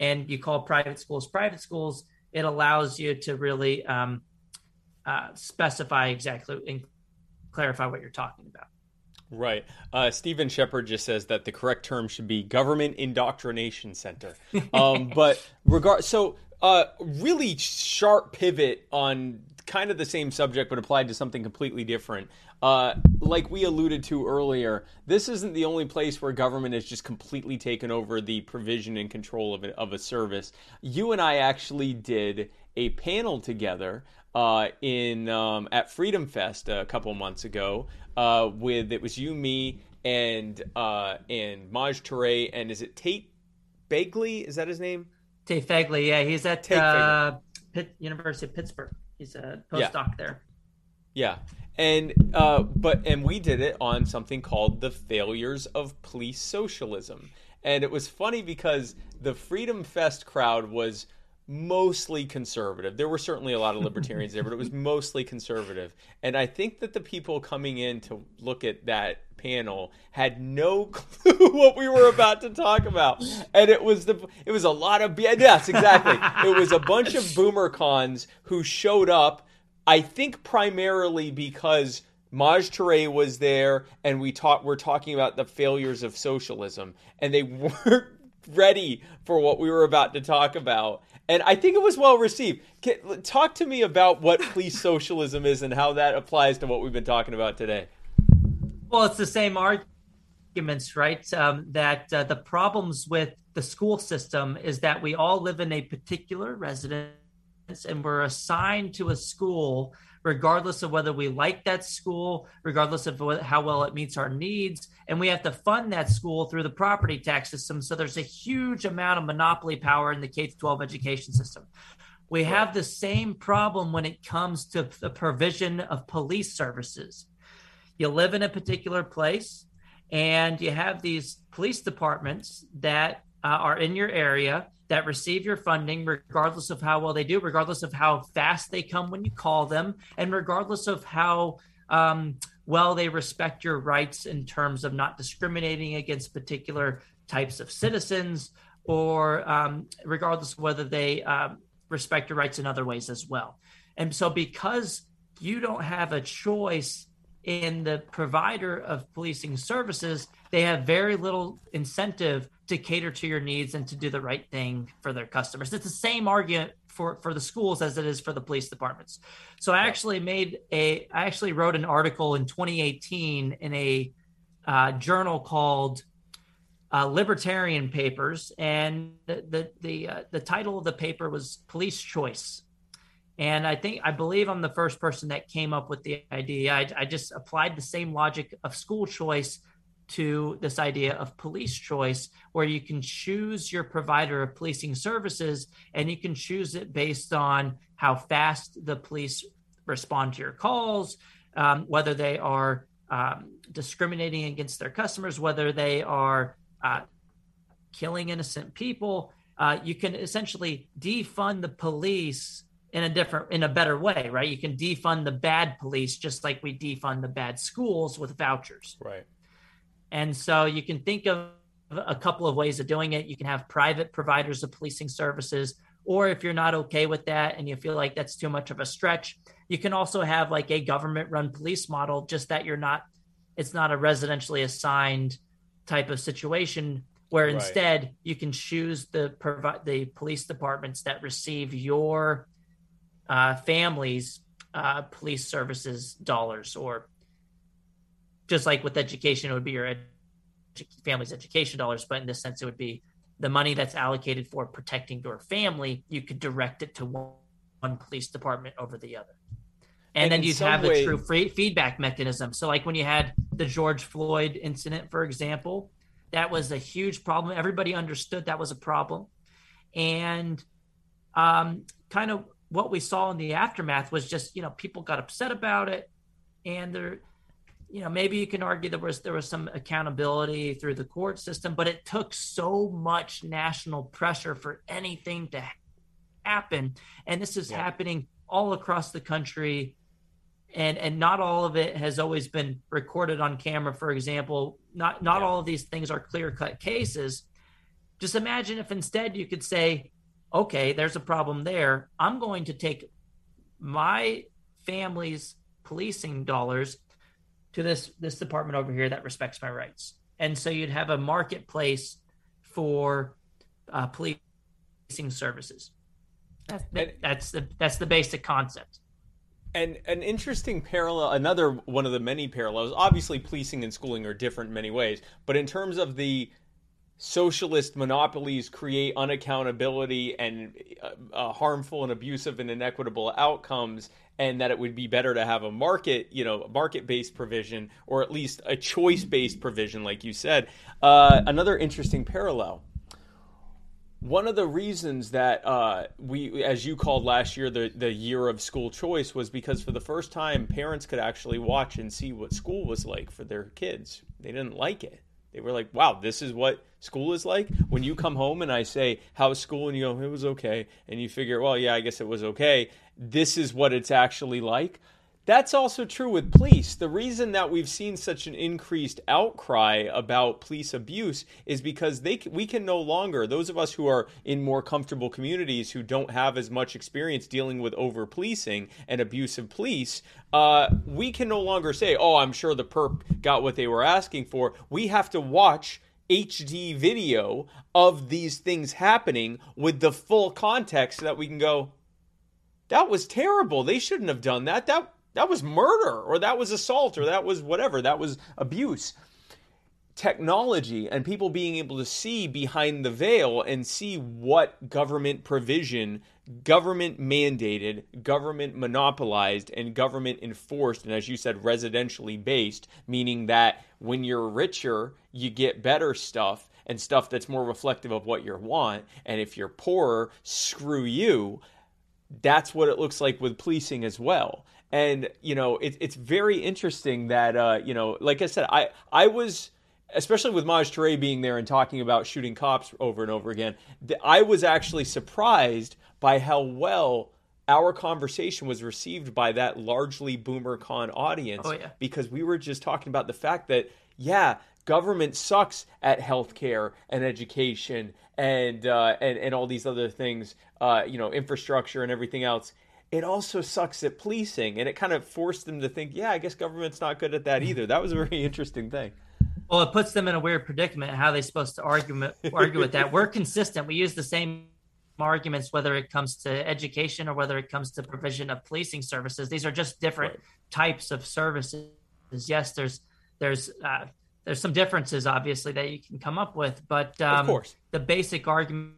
and you call private schools private schools, it allows you to really um, uh, specify exactly and clarify what you're talking about. Right. Uh, Stephen Shepard just says that the correct term should be government indoctrination center. Um, but regard so uh, really sharp pivot on kind of the same subject but applied to something completely different. Uh, like we alluded to earlier, this isn't the only place where government has just completely taken over the provision and control of, of a service. You and I actually did a panel together uh, in um, at Freedom Fest a couple months ago uh, with it was you, me, and uh, and Maj Toure, and is it Tate Begley? Is that his name? Tate Fegley, yeah, he's at uh, Pitt, University of Pittsburgh. He's a postdoc yeah. there. Yeah, and uh, but and we did it on something called the failures of police socialism, and it was funny because the Freedom Fest crowd was mostly conservative. There were certainly a lot of libertarians there, but it was mostly conservative. And I think that the people coming in to look at that panel had no clue what we were about to talk about. And it was the it was a lot of yes, exactly. it was a bunch of boomer cons who showed up I think primarily because Maj Toure was there and we talked we're talking about the failures of socialism and they weren't ready for what we were about to talk about and I think it was well received. Talk to me about what police socialism is and how that applies to what we've been talking about today. Well, it's the same arguments, right? Um, that uh, the problems with the school system is that we all live in a particular residence and we're assigned to a school regardless of whether we like that school, regardless of how well it meets our needs. And we have to fund that school through the property tax system. So there's a huge amount of monopoly power in the K 12 education system. We have the same problem when it comes to the provision of police services. You live in a particular place and you have these police departments that uh, are in your area that receive your funding, regardless of how well they do, regardless of how fast they come when you call them, and regardless of how um, well they respect your rights in terms of not discriminating against particular types of citizens, or um, regardless of whether they um, respect your rights in other ways as well. And so, because you don't have a choice in the provider of policing services, they have very little incentive to cater to your needs and to do the right thing for their customers. It's the same argument for, for the schools as it is for the police departments. So I actually made a, I actually wrote an article in 2018 in a uh, journal called uh, libertarian papers, and the the the, uh, the title of the paper was Police Choice. And I think I believe I'm the first person that came up with the idea. I, I just applied the same logic of school choice to this idea of police choice, where you can choose your provider of policing services and you can choose it based on how fast the police respond to your calls, um, whether they are um, discriminating against their customers, whether they are uh, killing innocent people. Uh, you can essentially defund the police in a different, in a better way, right? You can defund the bad police just like we defund the bad schools with vouchers. Right. And so you can think of a couple of ways of doing it. You can have private providers of policing services, or if you're not okay with that and you feel like that's too much of a stretch, you can also have like a government run police model, just that you're not, it's not a residentially assigned type of situation where right. instead you can choose the provide the police departments that receive your uh, families uh, police services dollars or just like with education, it would be your ed- family's education dollars, but in this sense, it would be the money that's allocated for protecting your family. You could direct it to one, one police department over the other. And, and then you'd have way... a true free feedback mechanism. So, like when you had the George Floyd incident, for example, that was a huge problem. Everybody understood that was a problem. And um, kind of what we saw in the aftermath was just, you know, people got upset about it. And there, you know maybe you can argue there was there was some accountability through the court system but it took so much national pressure for anything to happen. And this is yeah. happening all across the country. And and not all of it has always been recorded on camera. For example not not yeah. all of these things are clear cut cases. Just imagine if instead you could say okay there's a problem there. I'm going to take my family's policing dollars to this this department over here that respects my rights. And so you'd have a marketplace for uh, policing services. That's, and, that's the that's the basic concept. And an interesting parallel, another one of the many parallels. Obviously, policing and schooling are different in many ways, but in terms of the socialist monopolies create unaccountability and uh, uh, harmful and abusive and inequitable outcomes and that it would be better to have a market, you know, market based provision or at least a choice based provision, like you said. Uh, another interesting parallel. One of the reasons that uh, we, as you called last year, the, the year of school choice was because for the first time, parents could actually watch and see what school was like for their kids. They didn't like it. They were like, wow, this is what school is like. When you come home and I say, how's school? And you go, it was okay. And you figure, well, yeah, I guess it was okay. This is what it's actually like. That's also true with police. The reason that we've seen such an increased outcry about police abuse is because they we can no longer those of us who are in more comfortable communities who don't have as much experience dealing with over policing and abusive police, uh, we can no longer say, "Oh, I'm sure the perp got what they were asking for." We have to watch HD video of these things happening with the full context so that we can go, that was terrible. They shouldn't have done that. That that was murder or that was assault or that was whatever. That was abuse. Technology and people being able to see behind the veil and see what government provision, government mandated, government monopolized, and government enforced, and as you said, residentially based, meaning that when you're richer, you get better stuff and stuff that's more reflective of what you want. And if you're poorer, screw you. That's what it looks like with policing as well and you know it, it's very interesting that uh, you know like i said i i was especially with Maj Toure being there and talking about shooting cops over and over again i was actually surprised by how well our conversation was received by that largely boomer con audience oh, yeah. because we were just talking about the fact that yeah government sucks at healthcare and education and uh, and and all these other things uh, you know infrastructure and everything else. It also sucks at policing and it kind of forced them to think yeah i guess government's not good at that either. That was a very interesting thing. Well it puts them in a weird predicament how are they supposed to argue argue with that. We're consistent. We use the same arguments whether it comes to education or whether it comes to provision of policing services. These are just different right. types of services. Yes there's there's uh, there's some differences, obviously, that you can come up with, but um, of course, the basic argument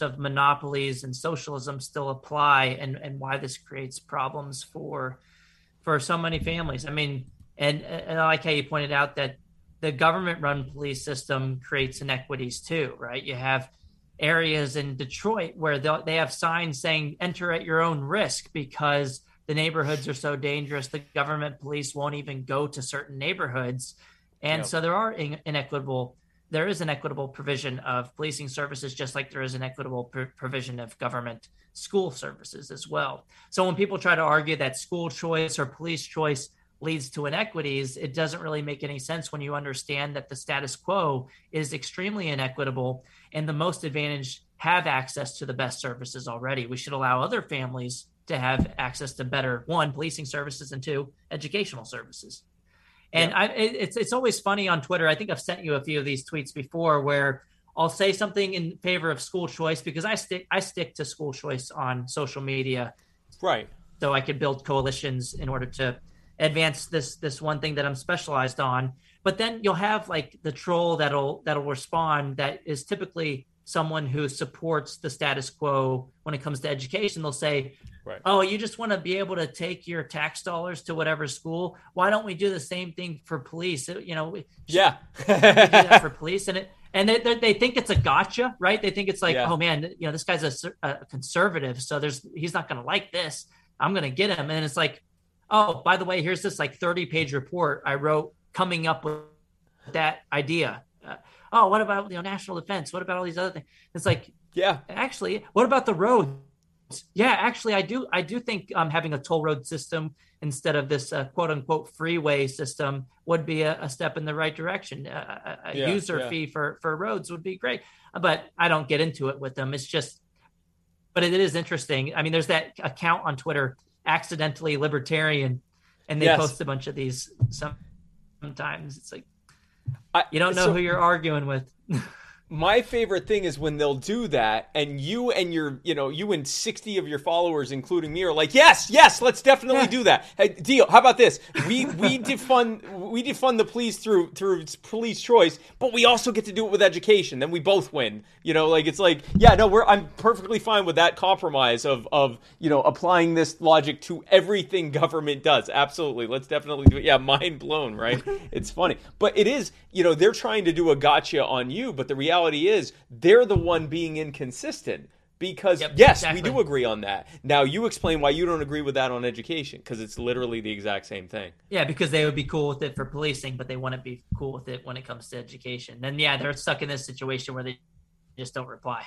of monopolies and socialism still apply, and and why this creates problems for for so many families. I mean, and, and I like how you pointed out that the government-run police system creates inequities too, right? You have areas in Detroit where they have signs saying "Enter at your own risk" because the neighborhoods are so dangerous. The government police won't even go to certain neighborhoods and yep. so there are in- inequitable there is an equitable provision of policing services just like there is an equitable pr- provision of government school services as well. So when people try to argue that school choice or police choice leads to inequities it doesn't really make any sense when you understand that the status quo is extremely inequitable and the most advantaged have access to the best services already. We should allow other families to have access to better one policing services and two educational services and I, it's it's always funny on Twitter. I think I've sent you a few of these tweets before where I'll say something in favor of school choice because I stick I stick to school choice on social media, right? So I could build coalitions in order to advance this this one thing that I'm specialized on. But then you'll have like the troll that'll that'll respond that is typically someone who supports the status quo when it comes to education. They'll say, Right. Oh, you just want to be able to take your tax dollars to whatever school. Why don't we do the same thing for police? You know, yeah, for police, and it and they they think it's a gotcha, right? They think it's like, yeah. oh man, you know, this guy's a, a conservative, so there's he's not going to like this. I'm going to get him, and it's like, oh, by the way, here's this like 30 page report I wrote coming up with that idea. Oh, what about you know national defense? What about all these other things? It's like, yeah, actually, what about the roads? Yeah, actually, I do. I do think um, having a toll road system instead of this uh, quote unquote freeway system would be a, a step in the right direction. Uh, a, yeah, user yeah. fee for for roads would be great, but I don't get into it with them. It's just, but it is interesting. I mean, there's that account on Twitter, accidentally libertarian, and they yes. post a bunch of these. Sometimes it's like I, you don't know so, who you're arguing with. my favorite thing is when they'll do that and you and your you know you and 60 of your followers including me are like yes yes let's definitely do that. Hey deal how about this? We we defund we defund the police through through police choice but we also get to do it with education. Then we both win. You know like it's like yeah no we're i'm perfectly fine with that compromise of of you know applying this logic to everything government does. Absolutely. Let's definitely do it. Yeah mind blown right? It's funny. But it is you know they're trying to do a gotcha on you but the reality reality is they're the one being inconsistent because yep, yes, exactly. we do agree on that. Now you explain why you don't agree with that on education because it's literally the exact same thing. Yeah, because they would be cool with it for policing, but they wouldn't be cool with it when it comes to education. Then yeah, they're stuck in this situation where they just don't reply.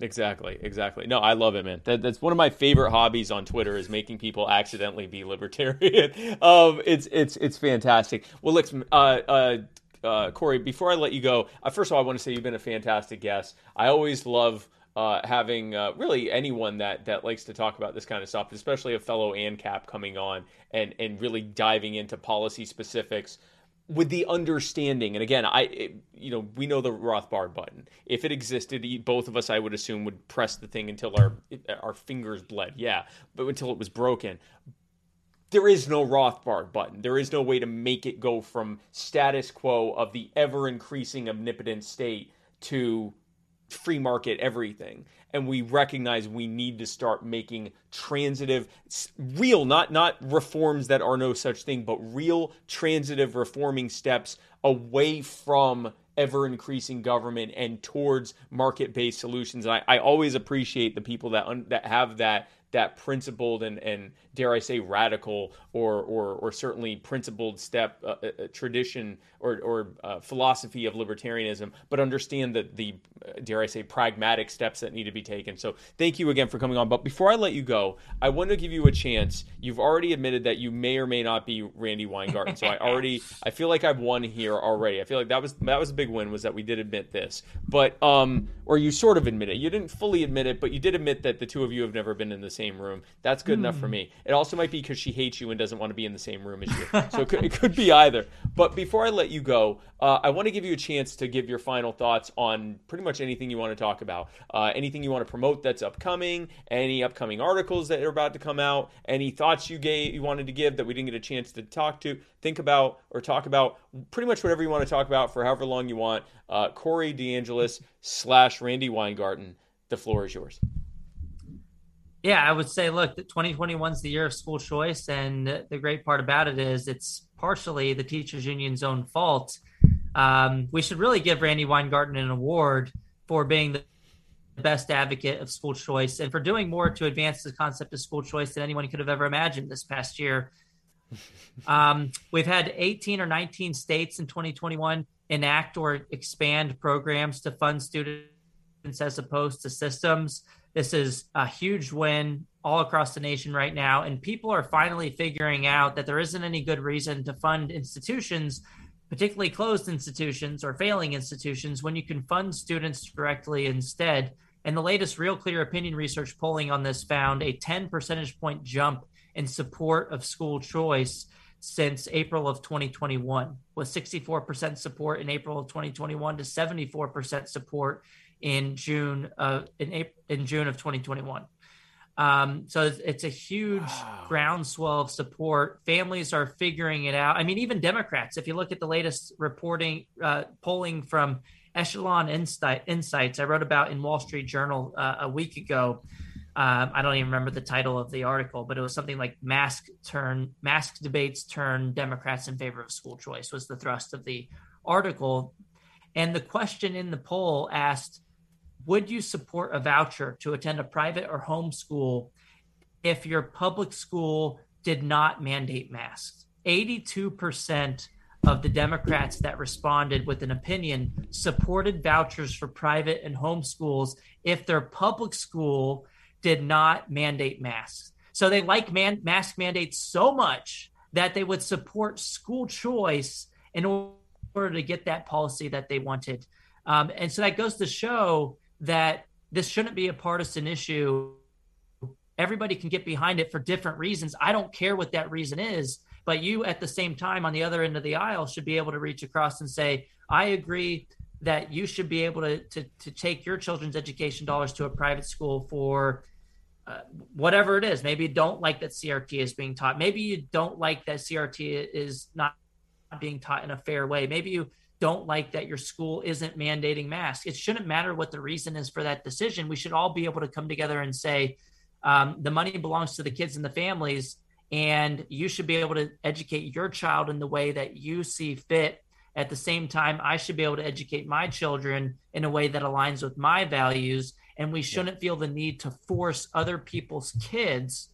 Exactly, exactly. No, I love it, man. That, that's one of my favorite hobbies on Twitter is making people accidentally be libertarian. um, it's it's it's fantastic. Well, look, uh, uh, uh, Corey, before I let you go, uh, first of all, I want to say you've been a fantastic guest. I always love uh, having uh, really anyone that that likes to talk about this kind of stuff, especially a fellow ANCAP coming on and and really diving into policy specifics with the understanding. And again, I it, you know we know the Rothbard button. If it existed, both of us, I would assume, would press the thing until our our fingers bled. Yeah, but until it was broken there is no Rothbard button. There is no way to make it go from status quo of the ever increasing omnipotent state to free market everything. And we recognize we need to start making transitive, real, not not reforms that are no such thing, but real transitive reforming steps away from ever increasing government and towards market based solutions. And I, I, always appreciate the people that un, that have that that principled and, and dare I say radical or or, or certainly principled step uh, uh, tradition or, or uh, philosophy of libertarianism, but understand that the uh, dare I say pragmatic steps that need to be taken. So thank you again for coming on. But before I let you go, I want to give you a chance. You've already admitted that you may or may not be Randi Weingarten. So I already I feel like I've won here already. I feel like that was that was a big win was that we did admit this. But um or you sort of admit it. You didn't fully admit it, but you did admit that the two of you have never been in the same room. That's good mm. enough for hmm. me. It also might be because she hates you and doesn't want to be in the same room as you. so it could, it could be either. But before I let you go, uh, I want to give you a chance to give your final thoughts on pretty much anything you want to talk about. Uh, anything you want to promote that's upcoming, any upcoming articles that are about to come out, any thoughts you gave you wanted to give that we didn't get a chance to talk to, think about, or talk about. Pretty much whatever you want to talk about for however long you want. Uh, Corey DeAngelis slash Randi Weingarten. The floor is yours. Yeah, I would say, look, 2021 is the year of school choice, and the great part about it is it's partially the teachers union's own fault. Um, we should really give Randi Weingarten an award for being the best advocate of school choice and for doing more to advance the concept of school choice than anyone could have ever imagined this past year. Um, we've had 18 or 19 states in 2021 enact or expand programs to fund students as opposed to systems. This is a huge win all across the nation right now. And people are finally figuring out that there isn't any good reason to fund institutions, particularly closed institutions or failing institutions, when you can fund students directly instead. And the latest Real Clear Opinion research polling on this found a 10 percentage point jump in support of school choice since April of 2021, with 64% support in April of 2021 to 74% support in June of in April, in June of 2021. Um, so it's, it's, a huge wow. groundswell of support. Families are figuring it out. I mean, even Democrats. If you look at the latest reporting uh, polling from Echelon Insight, Insights, I wrote about in Wall Street Journal uh, a week ago. Um, I don't even remember the title of the article, but it was something like "Mask Turn Mask Debates Turn Democrats in Favor of School Choice" was the thrust of the article, and the question in the poll asked would you support a voucher to attend a private or home school if your public school did not mandate masks? 82% of the Democrats that responded with an opinion supported vouchers for private and home schools if their public school did not mandate masks. So they like man- mask mandates so much that they would support school choice in order to get that policy that they wanted. Um, and so that goes to show that this shouldn't be a partisan issue. Everybody can get behind it for different reasons. I don't care what that reason is, but you at the same time on the other end of the aisle should be able to reach across and say, I agree that you should be able to, to, to take your children's education dollars to a private school for uh, whatever it is. Maybe you don't like that CRT is being taught. Maybe you don't like that CRT is not being taught in a fair way. Maybe you don't like that your school isn't mandating masks. It shouldn't matter what the reason is for that decision. We should all be able to come together and say um, the money belongs to the kids and the families, and you should be able to educate your child in the way that you see fit. At the same time, I should be able to educate my children in a way that aligns with my values. And we shouldn't feel the need to force other people's kids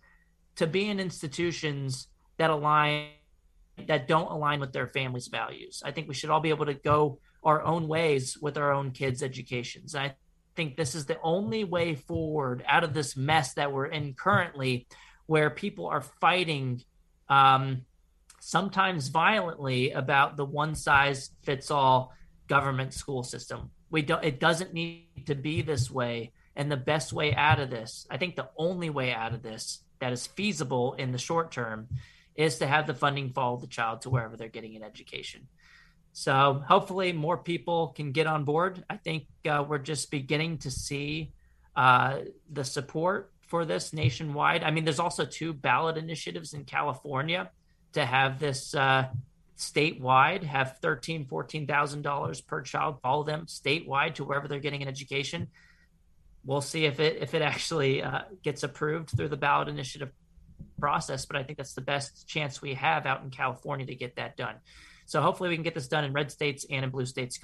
to be in institutions that align that don't align with their family's values. I think we should all be able to go our own ways with our own kids' educations. I think this is the only way forward out of this mess that we're in currently, where people are fighting, um, sometimes violently, about the one size fits all government school system. We don't. It doesn't need to be this way. And the best way out of this, I think, the only way out of this that is feasible in the short term is to have the funding follow the child to wherever they're getting an education. So hopefully more people can get on board. I think uh, we're just beginning to see uh, the support for this nationwide. I mean, there's also two ballot initiatives in California to have this uh, statewide, have thirteen, fourteen thousand dollars per child, follow them statewide to wherever they're getting an education. We'll see if it if it actually uh, gets approved through the ballot initiative process, but I think that's the best chance we have out in California to get that done. So hopefully we can get this done in red states and in blue states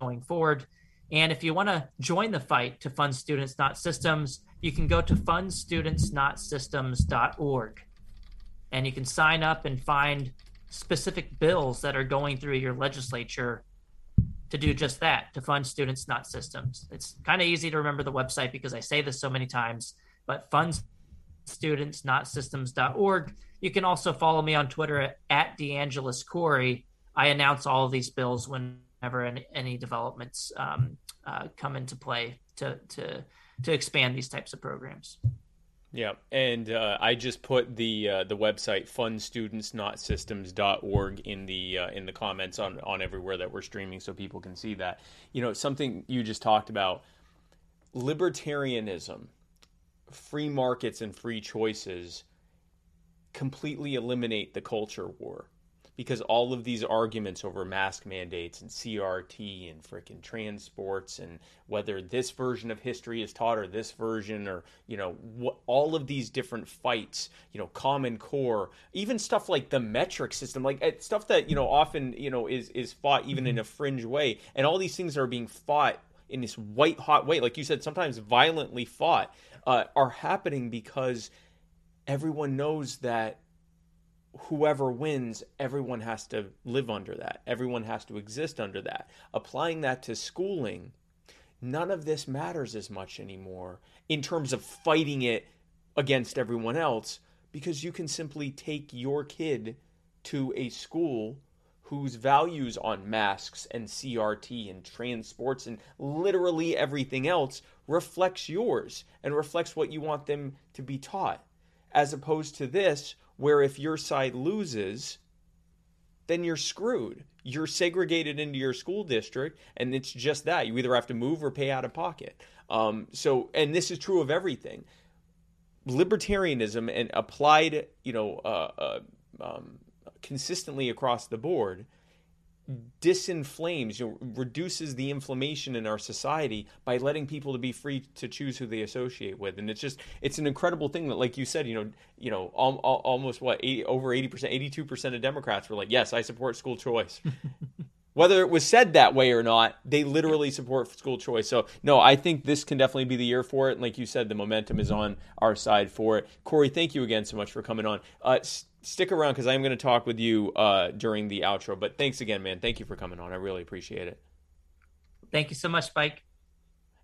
going forward. And if you want to join the fight to fund students, not systems, you can go to fundstudentsnotsystems.org and you can sign up and find specific bills that are going through your legislature to do just that to fund students, not systems. It's kind of easy to remember the website because I say this so many times, but funds students, not systems.org. You can also follow me on Twitter at, at DeAngelis Corey. I announce all of these bills whenever any, any developments um, uh, come into play to, to, to expand these types of programs. Yeah, and uh, I just put the uh, the website fundstudentsnotsystems.org in the uh, in the comments on on everywhere that we're streaming, so people can see that. You know, something you just talked about, libertarianism, free markets and free choices, completely eliminate the culture war because all of these arguments over mask mandates and CRT and freaking transports and whether this version of history is taught or this version or you know what, all of these different fights, you know, Common Core, even stuff like the metric system, like eh, stuff that you know often you know is is fought even in a fringe way, and all these things are being fought in this white hot way, like you said, sometimes violently fought, uh, are happening because everyone knows that whoever wins, everyone has to live under that. Everyone has to exist under that. Applying that to schooling, none of this matters as much anymore in terms of fighting it against everyone else because you can simply take your kid to a school whose values on masks and CRT and transports and literally everything else reflects yours and reflects what you want them to be taught. As opposed to this, where if your side loses, then you're screwed. You're segregated into your school district, and it's just that. You either have to move or pay out of pocket. Um, so, and this is true of everything. Libertarianism and applied, you know, uh, uh, um, consistently across the board disinflames, you know, reduces the inflammation in our society by letting people to be free to choose who they associate with, and it's just it's an incredible thing that, like you said, you know, you know, al- al- almost what 80, over eighty percent, eighty two percent of Democrats were like, yes, I support school choice. Whether it was said that way or not, they literally support school choice. So, no, I think this can definitely be the year for it. And like you said, the momentum is on our side for it. Corey, thank you again so much for coming on. Uh, stick around because I'm going to talk with you uh, during the outro. But thanks again, man. Thank you for coming on. I really appreciate it. Thank you so much, Spike.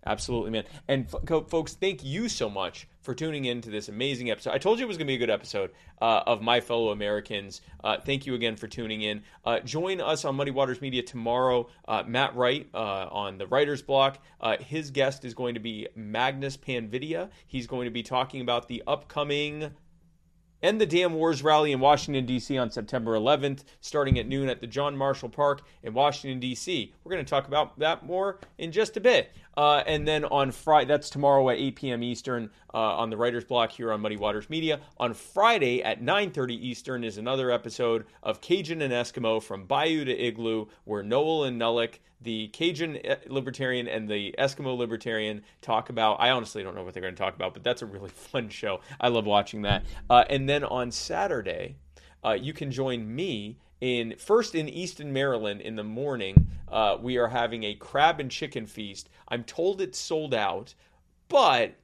Absolutely, man. And f- folks, thank you so much for tuning in to this amazing episode. I told you it was going to be a good episode uh, of My Fellow Americans. Uh, thank you again for tuning in. Uh, join us on Muddy Waters Media tomorrow. Uh, Matt Wright uh, on the Writer's Block. Uh, his guest is going to be Magnus Panvidia. He's going to be talking about the upcoming End the Damn Wars rally in Washington, D.C. on September 11th, starting at noon at the John Marshall Park in Washington, D.C. We're going to talk about that more in just a bit. Uh, and then on Friday, that's tomorrow at 8 p.m. Eastern uh, on the Writer's Block here on Muddy Waters Media. On Friday at 9:30 Eastern is another episode of Cajun and Eskimo from Bayou to Igloo, where Noel and Nullick, the Cajun uh, libertarian and the Eskimo libertarian, talk about. I honestly don't know what they're going to talk about, but that's a really fun show. I love watching that. Uh, and then on Saturday, uh, you can join me in first in Easton, Maryland, in the morning. Uh, we are having a crab and chicken feast. I'm told it's sold out, but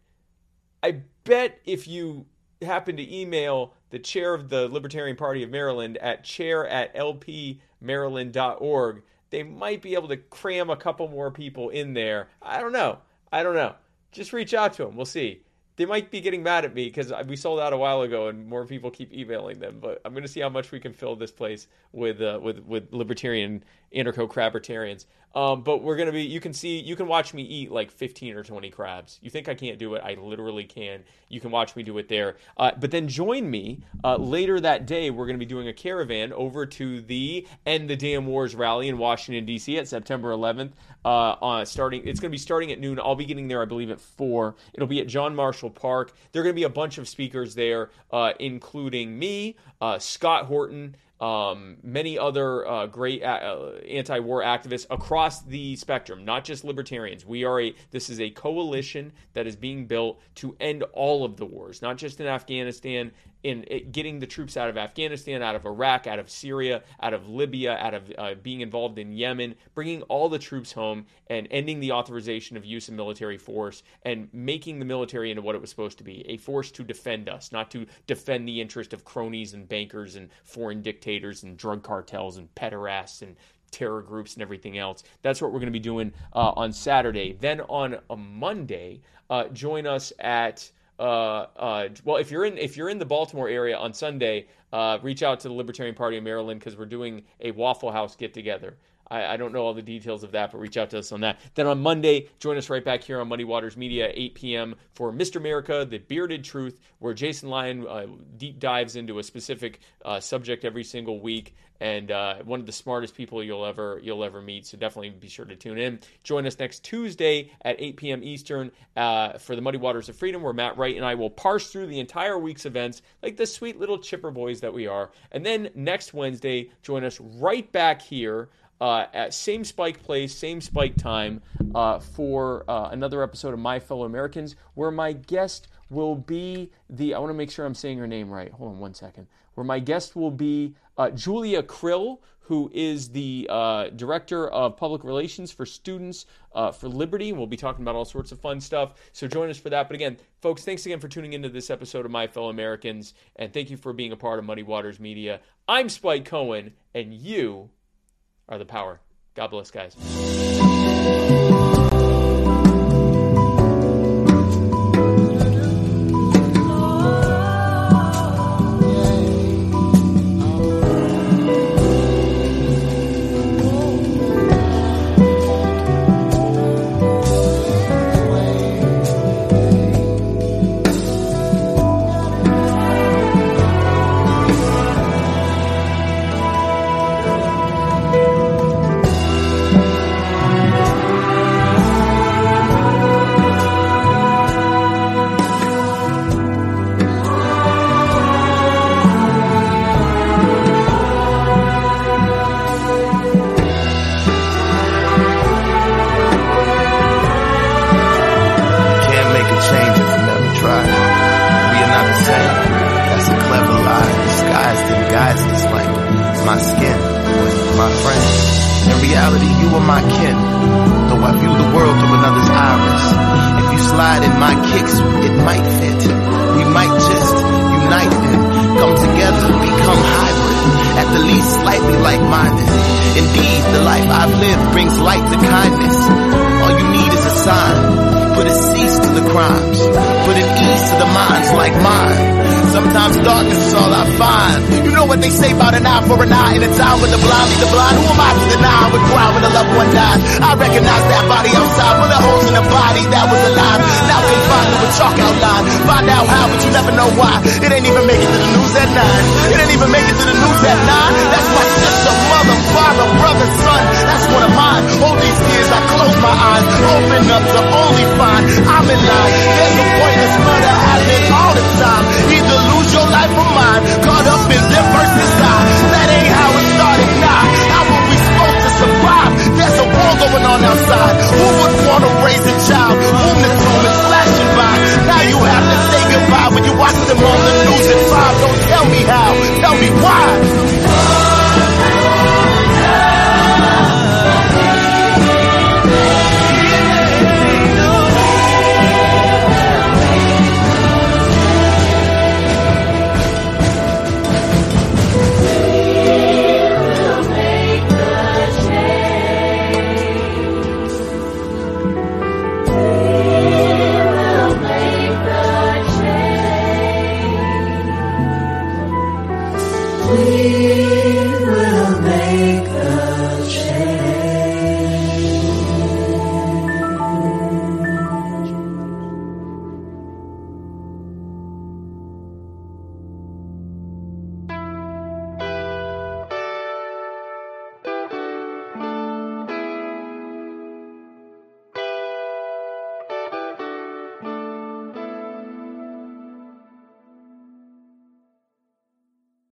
I bet if you happen to email the chair of the Libertarian Party of Maryland at chair at lpmaryland.org, they might be able to cram a couple more people in there. I don't know. I don't know. Just reach out to them. We'll see they might be getting mad at me because we sold out a while ago and more people keep emailing them. But I'm going to see how much we can fill this place with uh, with with libertarian anarcho crabbertarians. Um, but we're gonna be. You can see. You can watch me eat like 15 or 20 crabs. You think I can't do it? I literally can. You can watch me do it there. Uh, but then join me uh, later that day. We're gonna be doing a caravan over to the End the Damn Wars rally in Washington D.C. at September 11th. Uh, starting. It's gonna be starting at noon. I'll be getting there, I believe, at four. It'll be at John Marshall Park. There are gonna be a bunch of speakers there, uh, including me, uh, Scott Horton um, many other uh, great uh, anti-war activists across the spectrum, not just libertarians. We are a this is a coalition that is being built to end all of the wars, not just in Afghanistan in getting the troops out of Afghanistan, out of Iraq, out of Syria, out of Libya, out of uh, being involved in Yemen, bringing all the troops home and ending the authorization of use of military force and making the military into what it was supposed to be a force to defend us, not to defend the interest of cronies and bankers and foreign dictators and drug cartels and pederasts and terror groups and everything else. That's what we're going to be doing uh, on Saturday. Then on a Monday, uh, join us at uh, uh, well, if you're in if you're in the Baltimore area on Sunday, uh, reach out to the Libertarian Party of Maryland because we're doing a Waffle House get together. I, I, don't know all the details of that, but reach out to us on that. Then on Monday, join us right back here on Muddy Waters Media, 8 p.m. for Mr. America, The Bearded Truth, where Jason Lyon uh, deep dives into a specific uh, subject every single week and uh, one of the smartest people you'll ever you'll ever meet. So definitely be sure to tune in. Join us next Tuesday at 8 p.m. Eastern uh, for the Muddy Waters of Freedom, where Matt Wright and I will parse through the entire week's events like the sweet little chipper boys that we are. And then next Wednesday, join us right back here. Uh, at same spike place, same spike time uh, for uh, another episode of My Fellow Americans, where my guest will be the. I want to make sure I'm saying her name right. Hold on one second. Where my guest will be uh, Julia Krill, who is the uh, director of public relations for Students uh, for Liberty. We'll be talking about all sorts of fun stuff. So join us for that. But again, folks, thanks again for tuning into this episode of My Fellow Americans, and thank you for being a part of Muddy Waters Media. I'm Spike Cohen, and you are the power. God bless, guys.